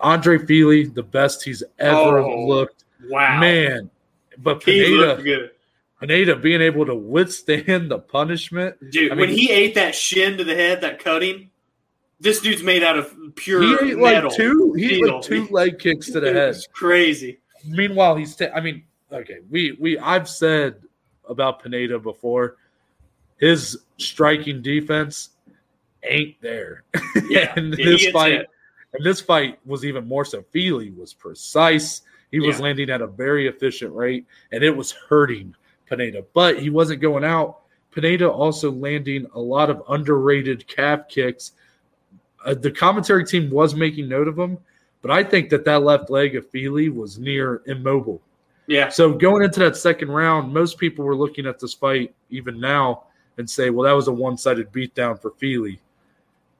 Andre Fili, the best he's ever Oh, looked. wow, Man, but Pineda. Pineda being able to withstand the punishment. Dude, I when he ate that shin to the head, that cutting, this dude's made out of pure He metal. like two, he ate like two leg kicks to the head. crazy. Meanwhile, he's. ta- I mean, okay, we we I've said about Pineda before. His striking defense ain't there. Yeah, and this fight, and this fight was even more so. Fili was precise. He was Yeah. landing at a very efficient rate, and it was hurting Pineda. But he wasn't going out. Pineda also landing a lot of underrated calf kicks. Uh, the commentary team was making note of him, but I think that that left leg of Fili was near immobile. Yeah, So going into that second round, most people were looking at this fight even now and say, "Well, that was a one-sided beatdown for Fili."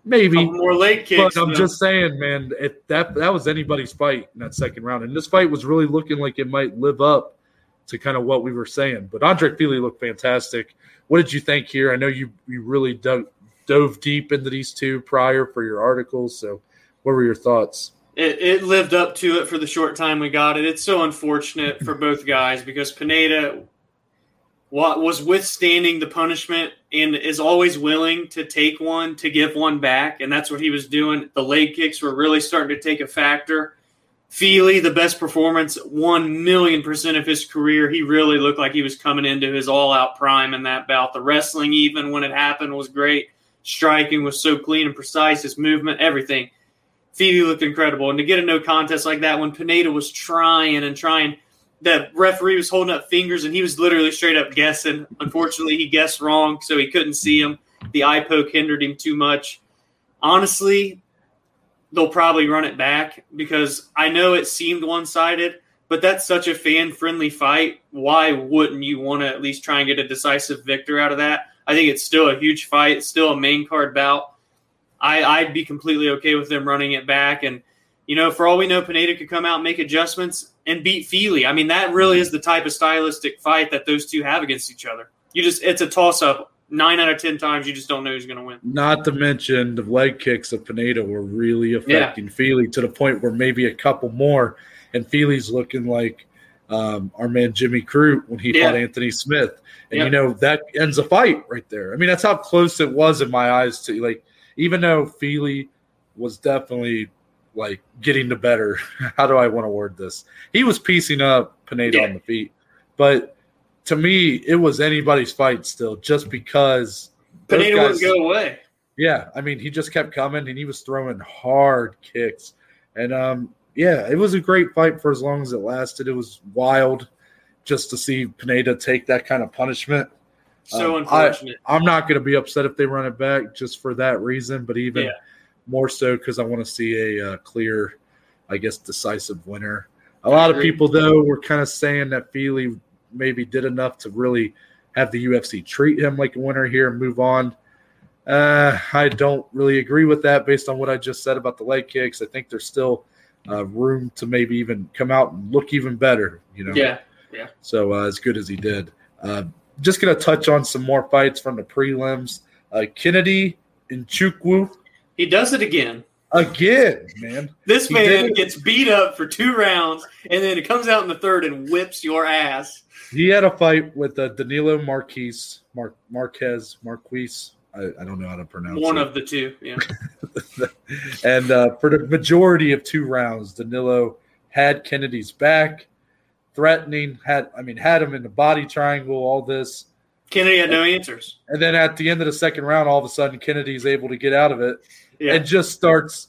Maybe, more late kicks. but I'm just saying, man, if that that was anybody's fight in that second round, and this fight was really looking like it might live up to kind of what we were saying. But Andre Fili looked fantastic. What did you think here? I know you you really dug, dove deep into these two prior for your articles. So, what were your thoughts? it, it lived up to it for the short time we got it. It's so unfortunate for both guys because Pineda was withstanding the punishment and is always willing to take one to give one back, and that's what he was doing. The leg kicks were really starting to take a factor. Fili, the best performance, one million percent of his career. He really looked like he was coming into his all-out prime in that bout. The wrestling, even when it happened, was great. Striking was so clean and precise. His movement, everything. Fili looked incredible. And to get a no contest like that when Pineda was trying and trying, the referee was holding up fingers and he was literally straight up guessing. Unfortunately, he guessed wrong, so he couldn't see him. The eye poke hindered him too much. Honestly, they'll probably run it back because I know it seemed one sided, but that's such a fan friendly fight. Why wouldn't you want to at least try and get a decisive victor out of that? I think it's still a huge fight. It's still a main card bout. I, I'd be completely okay with them running it back. And, you know, for all we know, Pineda could come out and make adjustments and beat Fili. I mean, that really is the type of stylistic fight that those two have against each other. You just, it's a toss up. Nine out of 10 times, you just don't know who's going to win. Not to mention the leg kicks of Pineda were really affecting Fili to the point where maybe a couple more, and Fili's looking like um, our man Jimmy Crute when he Yeah. fought Anthony Smith, and Yeah. you know that ends a fight right there. I mean, that's how close it was in my eyes to like, even though Fili was definitely like getting the better. How do I want to word this? He was piecing up Pineda Yeah. on the feet, but to me, it was anybody's fight still, just because Pineda guys- wouldn't go away. yeah, I mean, he just kept coming and he was throwing hard kicks. And um, yeah, it was a great fight for as long as it lasted. It was wild just to see Pineda take that kind of punishment. So Um, I- unfortunate. I'm not going to be upset if they run it back just for that reason, but even Yeah. more so because I want to see a uh, clear, I guess, decisive winner. A lot of people, though, were kind of saying that Fili maybe did enough to really have the UFC treat him like a winner here and move on. Uh, I don't really agree with that based on what I just said about the leg kicks. I think there's still uh, room to maybe even come out and look even better, you know? yeah. Yeah. So uh, as good as he did. Uh, just going to touch on some more fights from the prelims. Uh, Kennedy Nzechukwu He does it again. again, man. This He man gets beat up for two rounds, and then it comes out in the third and whips your ass. He had a fight with uh, Danilo Marques, Mar- Marques, Marques. I, I don't know how to pronounce One it. of the two. Yeah. and uh, for the majority of two rounds, Danilo had Kennedy's back, threatening. Had I mean had him in the body triangle. All this, Kennedy had no answers. and then at the end of the second round, all of a sudden Kennedy's able to get out of it Yeah. and just starts.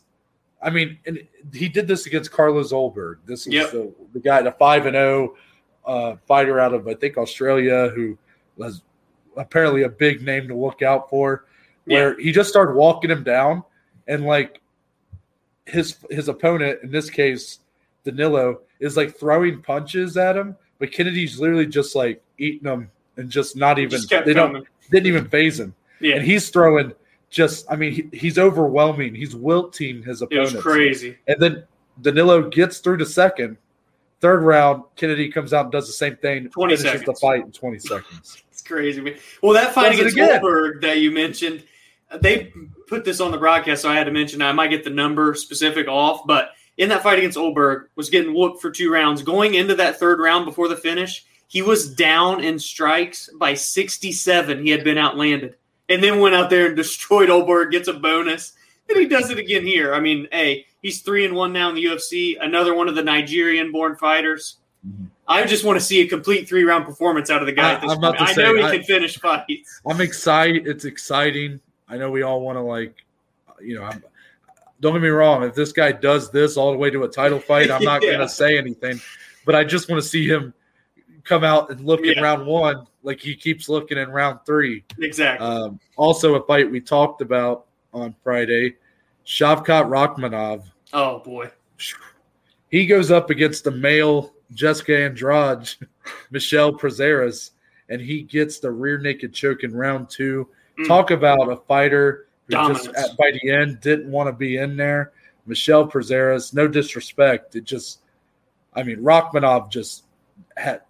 I mean, and he did this against Carlos Ulberg. This is Yep. the, the guy, the five and zero uh, fighter out of I think Australia, who was apparently a big name to look out for. Where he just started walking him down, and like his his opponent in this case, Danilo, is like throwing punches at him, but Kennedy's literally just like eating them and just not even just they don't didn't even phase him Yeah. and he's throwing just I mean he, he's overwhelming. He's wilting his It was crazy. And then Danilo gets through the second, third round. Kennedy comes out and does the same thing. 20 finishes the fight in twenty seconds. Crazy. Well, that fight Does against again. Goldberg that you mentioned, they put this on the broadcast, so I had to mention. I might get the number specific off, but in that fight against Ulberg, was getting whooped for two rounds. Going into that third round before the finish, he was down in strikes by 67. He had been outlanded, and then went out there and destroyed Ulberg, gets a bonus, and he does it again here. I mean, hey, he's three and one now in the UFC. Another one of the Nigerian-born fighters. I just want to see a complete three round performance out of the guy. I- at this I'm about to I know he I- can finish fights. I'm excited. It's exciting. I know we all want to like, you know, I'm, don't get me wrong. If this guy does this all the way to a title fight, I'm not Yeah. going to say anything. But I just want to see him come out and look in round one like he keeps looking in round three. Exactly. Um, also, a fight we talked about on Friday, Shavkat Rakhmonov. oh boy. He goes up against the male Jessica Andrade, Michel Prazeres, and he gets the rear naked choke in round two. Mm. Talk about a fighter who just at, by the end didn't want to be in there. Michel Prazeres, no disrespect, it just, I mean, Rakhmonov just had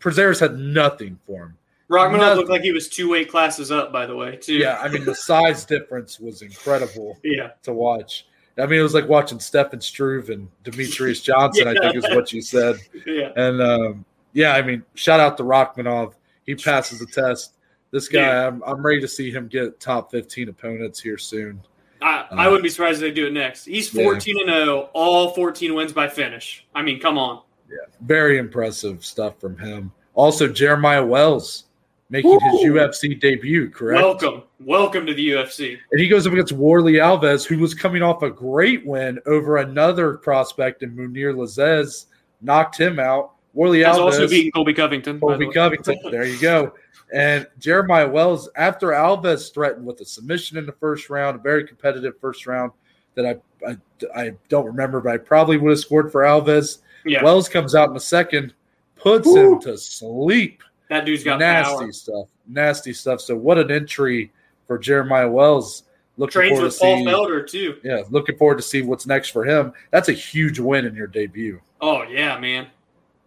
Prazeres had nothing for him. Rakhmonov looked like he was two weight classes up, by the way, too. Yeah, I mean the size difference was incredible. Yeah. to watch. I mean, it was like watching Stefan Struve and Demetrious Johnson. I think is what you said. Yeah. And um, yeah, I mean, shout out to Rakhmonov. He passes the test. This guy, Yeah. I'm, I'm ready to see him get top 15 opponents here soon. I, I Uh, wouldn't be surprised if they do it next. He's Yeah. 14 and 0, all 14 wins by finish. I mean, come on. Yeah, Very impressive stuff from him. Also, Jeremiah Wells making his UFC debut, correct? Welcome. Welcome to the UFC. And he goes up against Warley Alves, who was coming off a great win over another prospect in Mounir Lazzez, knocked him out. Warley Has Alves also beaten Colby Covington. by the Colby. Covington. There you go. And Jeremiah Wells, after Alves threatened with a submission in the first round, a very competitive first round that I I, I don't remember, but I probably would have scored for Alves. Yeah. Wells comes out in the second, puts Woo. him to sleep. That dude's got Nasty power. stuff. Nasty stuff. So what an entry for Jeremiah Wells. Looking Trains forward with to Paul see. Felder, too. Yeah, looking forward to see what's next for him. That's a huge win in your debut. Oh, yeah, man.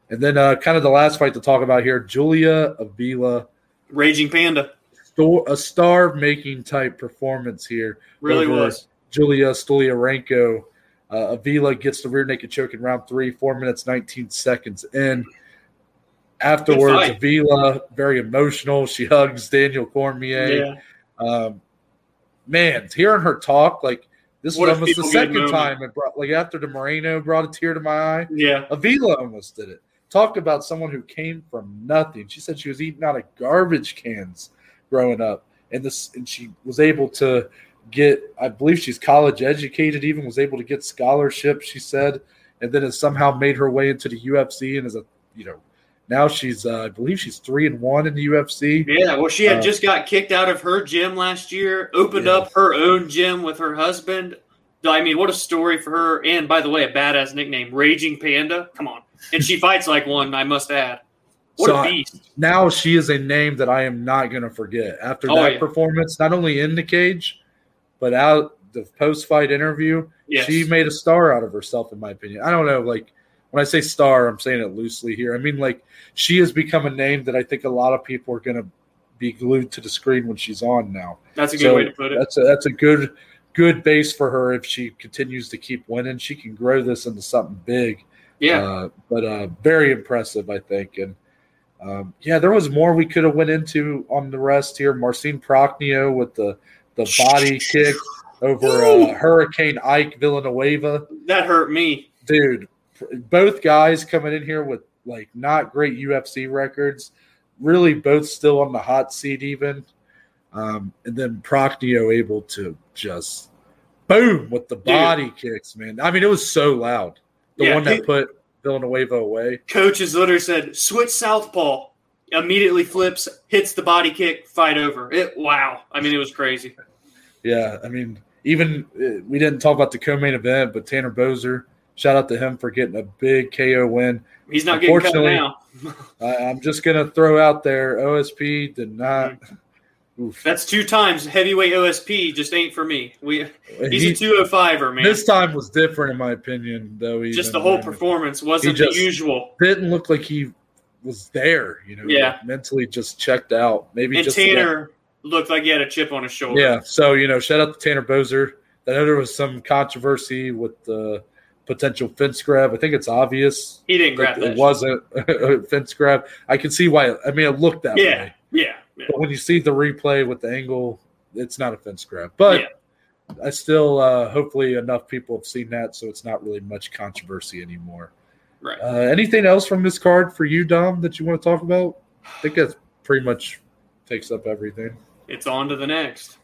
And then uh, kind of the last fight to talk about here, Julia Avila. Raging Panda. a star making type performance here. Really was. Julia Stoliarenko. Uh, Avila gets the rear naked choke in round three, four minutes, 19 seconds in. Afterwards, Avila, very emotional. She hugs Daniel Cormier. Yeah. Um, man, hearing her talk, like this What was almost the second time it brought, like after the Moreno brought a tear to my eye. Yeah. Avila almost did it. Talked about someone who came from nothing. She said she was eating out of garbage cans growing up, and this and she was able to get. I believe she's college educated. Even was able to get scholarship. She said, and then has somehow made her way into the UFC and is a you know now she's uh, I believe she's three and one in the UFC. Yeah, well, she had Uh, just got kicked out of her gym last year, opened Yeah. up her own gym with her husband. I mean, what a story for her. And by the way, a badass nickname, Raging Panda. Come on. And she fights like one, I must add. What So a beast. now she is a name that I am not going to forget after Oh, that yeah. performance. Not only in the cage, but out the post fight interview, Yes. she made a star out of herself. In my opinion, I don't know. Like when I say star, I'm saying it loosely here. I mean like she has become a name that I think a lot of people are going to be glued to the screen when she's on now. That's a good So way to put it. That's a, that's a good good base for her if she continues to keep winning. She can grow this into something big. Yeah. Uh, but uh, very impressive, I think. And um, yeah, there was more we could have went into on the rest here. Marcin Prachnio with the the body kick over uh, Hurricane Ike Villanueva, that hurt me. dude. Both guys coming in here with like not great UFC records, really both still on the hot seat even. Um, and then Prachnio able to just boom with the body kicks, man. I mean, it was so loud. The Yeah, one that he- put Villanueva away. Coaches literally said, switch southpaw. Immediately flips, hits the body kick, fight over. It wow. I mean, it was crazy. Yeah, I mean, even uh, we didn't talk about the co-main event, but Tanner Boser, shout out to him for getting a big KO win. He's not getting cut now. I, I'm just gonna throw out there, OSP did not. Mm-hmm. Oof. That's two times heavyweight OSP. Just ain't for me. We he's He- a two oh fiver man. This time was different, in my opinion, though. just the whole man. performance wasn't the usual. didn't look like he was there. You know, Yeah. mentally just checked out. Maybe And just Tanner looked like he had a chip on his shoulder. Yeah. So, you know, shout out to Tanner Boser. I know there was some controversy with the potential fence grab. I think it's obvious He didn't grab it wasn't a fence grab. I can see why. I mean, it looked that Yeah. way. Yeah. yeah. But when you see the replay with the angle, it's not a fence grab. But Yeah. I still, uh, hopefully, enough people have seen that, so it's not really much controversy anymore. Right. Uh, anything else from this card for you, Dom, that you want to talk about? I think that pretty much takes up everything. It's on to the next.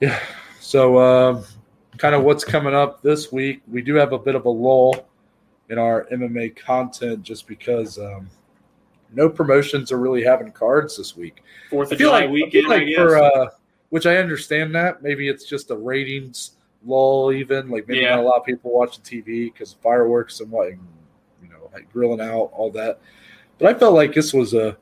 Yeah. So, um, kind of what's coming up this week. We do have a bit of a lull in our MMA content just because um, no promotions are really having cards this week. Fourth of July like, weekend, like I guess. for uh, which I understand that maybe it's just a ratings lull, even like maybe Yeah. not a lot of people watching TV because fireworks and what you know, like grilling out all that. But I felt like this was a.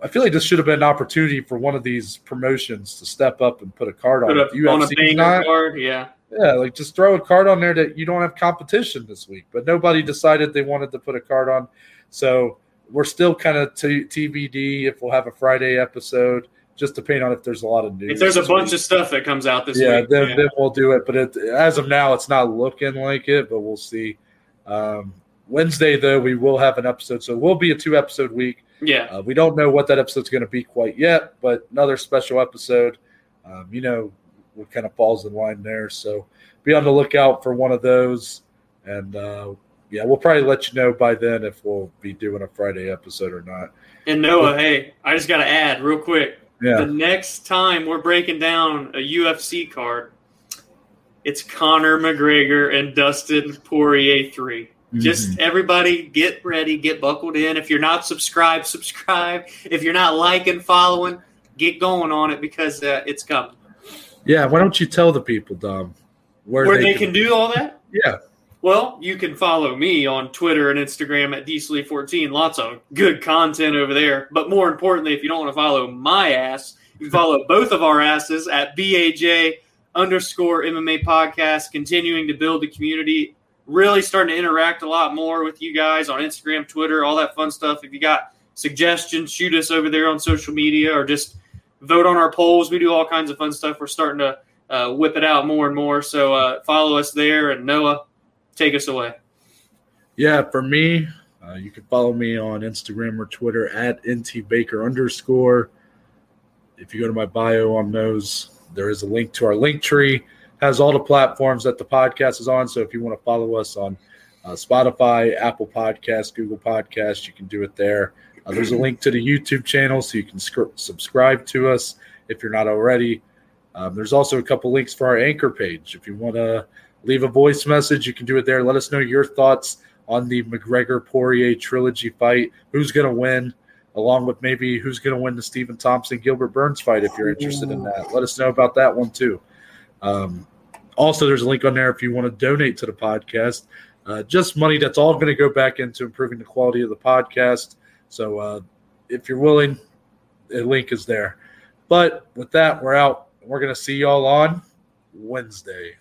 I feel like this should have been an opportunity for one of these promotions to step up and put a card on. Put If a, on a banger card, yeah. Yeah, like just throw a card on there that you don't have competition this week. But nobody decided they wanted to put a card on, so we're still kind of t- TBD if we'll have a Friday episode, just depending on if there's a lot of news. If there's a bunch week. of stuff that comes out this yeah, week, then, yeah. then we'll do it. But it, as of now, it's not looking like it. But we'll see. Um, Wednesday though, we will have an episode, so it will be a two episode week. yeah. Uh, we don't know what that episode's going to be quite yet, but another special episode. Um, you know, what kind of falls in line there. So be on the lookout for one of those. And uh, yeah, we'll probably let you know by then if we'll be doing a Friday episode or not. And Noah, hey, I just got to add real quick. Yeah. The next time we're breaking down a UFC card, it's Conor McGregor and Dustin Poirier 3. Just Mhm. everybody get ready, get buckled in. If you're not subscribed, subscribe. If you're not liking, following, get going on it because uh, it's coming. Yeah. Why don't you tell the people, Dom, where, Where they can do all that? Yeah. Well, you can follow me on Twitter and Instagram at DSLEE14. Lots of good content over there. But more importantly, if you don't want to follow my ass, you can follow both of our asses at BAJ underscore MMA podcast, continuing to build the community. Really starting to interact a lot more with you guys on Instagram, Twitter, all that fun stuff. If you got suggestions, shoot us over there on social media or just vote on our polls. We do all kinds of fun stuff. We're starting to uh, whip it out more and more. So uh, follow us there. And Noah, take us away. Yeah, for me, uh, you can follow me on Instagram or Twitter at ntbaker underscore. If you go to my bio on those, there is a link to our link tree. Has all the platforms that the podcast is on. So if you want to follow us on uh, Spotify, Apple Podcasts, Google Podcasts, you can do it there. Uh, there's a link to the YouTube channel, so you can scr- subscribe to us if you're not already. Um, there's also a couple links for our anchor page. If you want to leave a voice message, you can do it there. Let us know your thoughts on the McGregor Poirier trilogy fight. Who's going to win, along with maybe who's going to win the Stephen Thompson Gilbert Burns fight if you're interested in that. Let us know about that one too. Um, also, there's a link on there if you want to donate to the podcast. Uh, just money that's all going to go back into improving the quality of the podcast. So uh, if you're willing, the link is there. But with that, we're out. We're going to see y'all on Wednesday.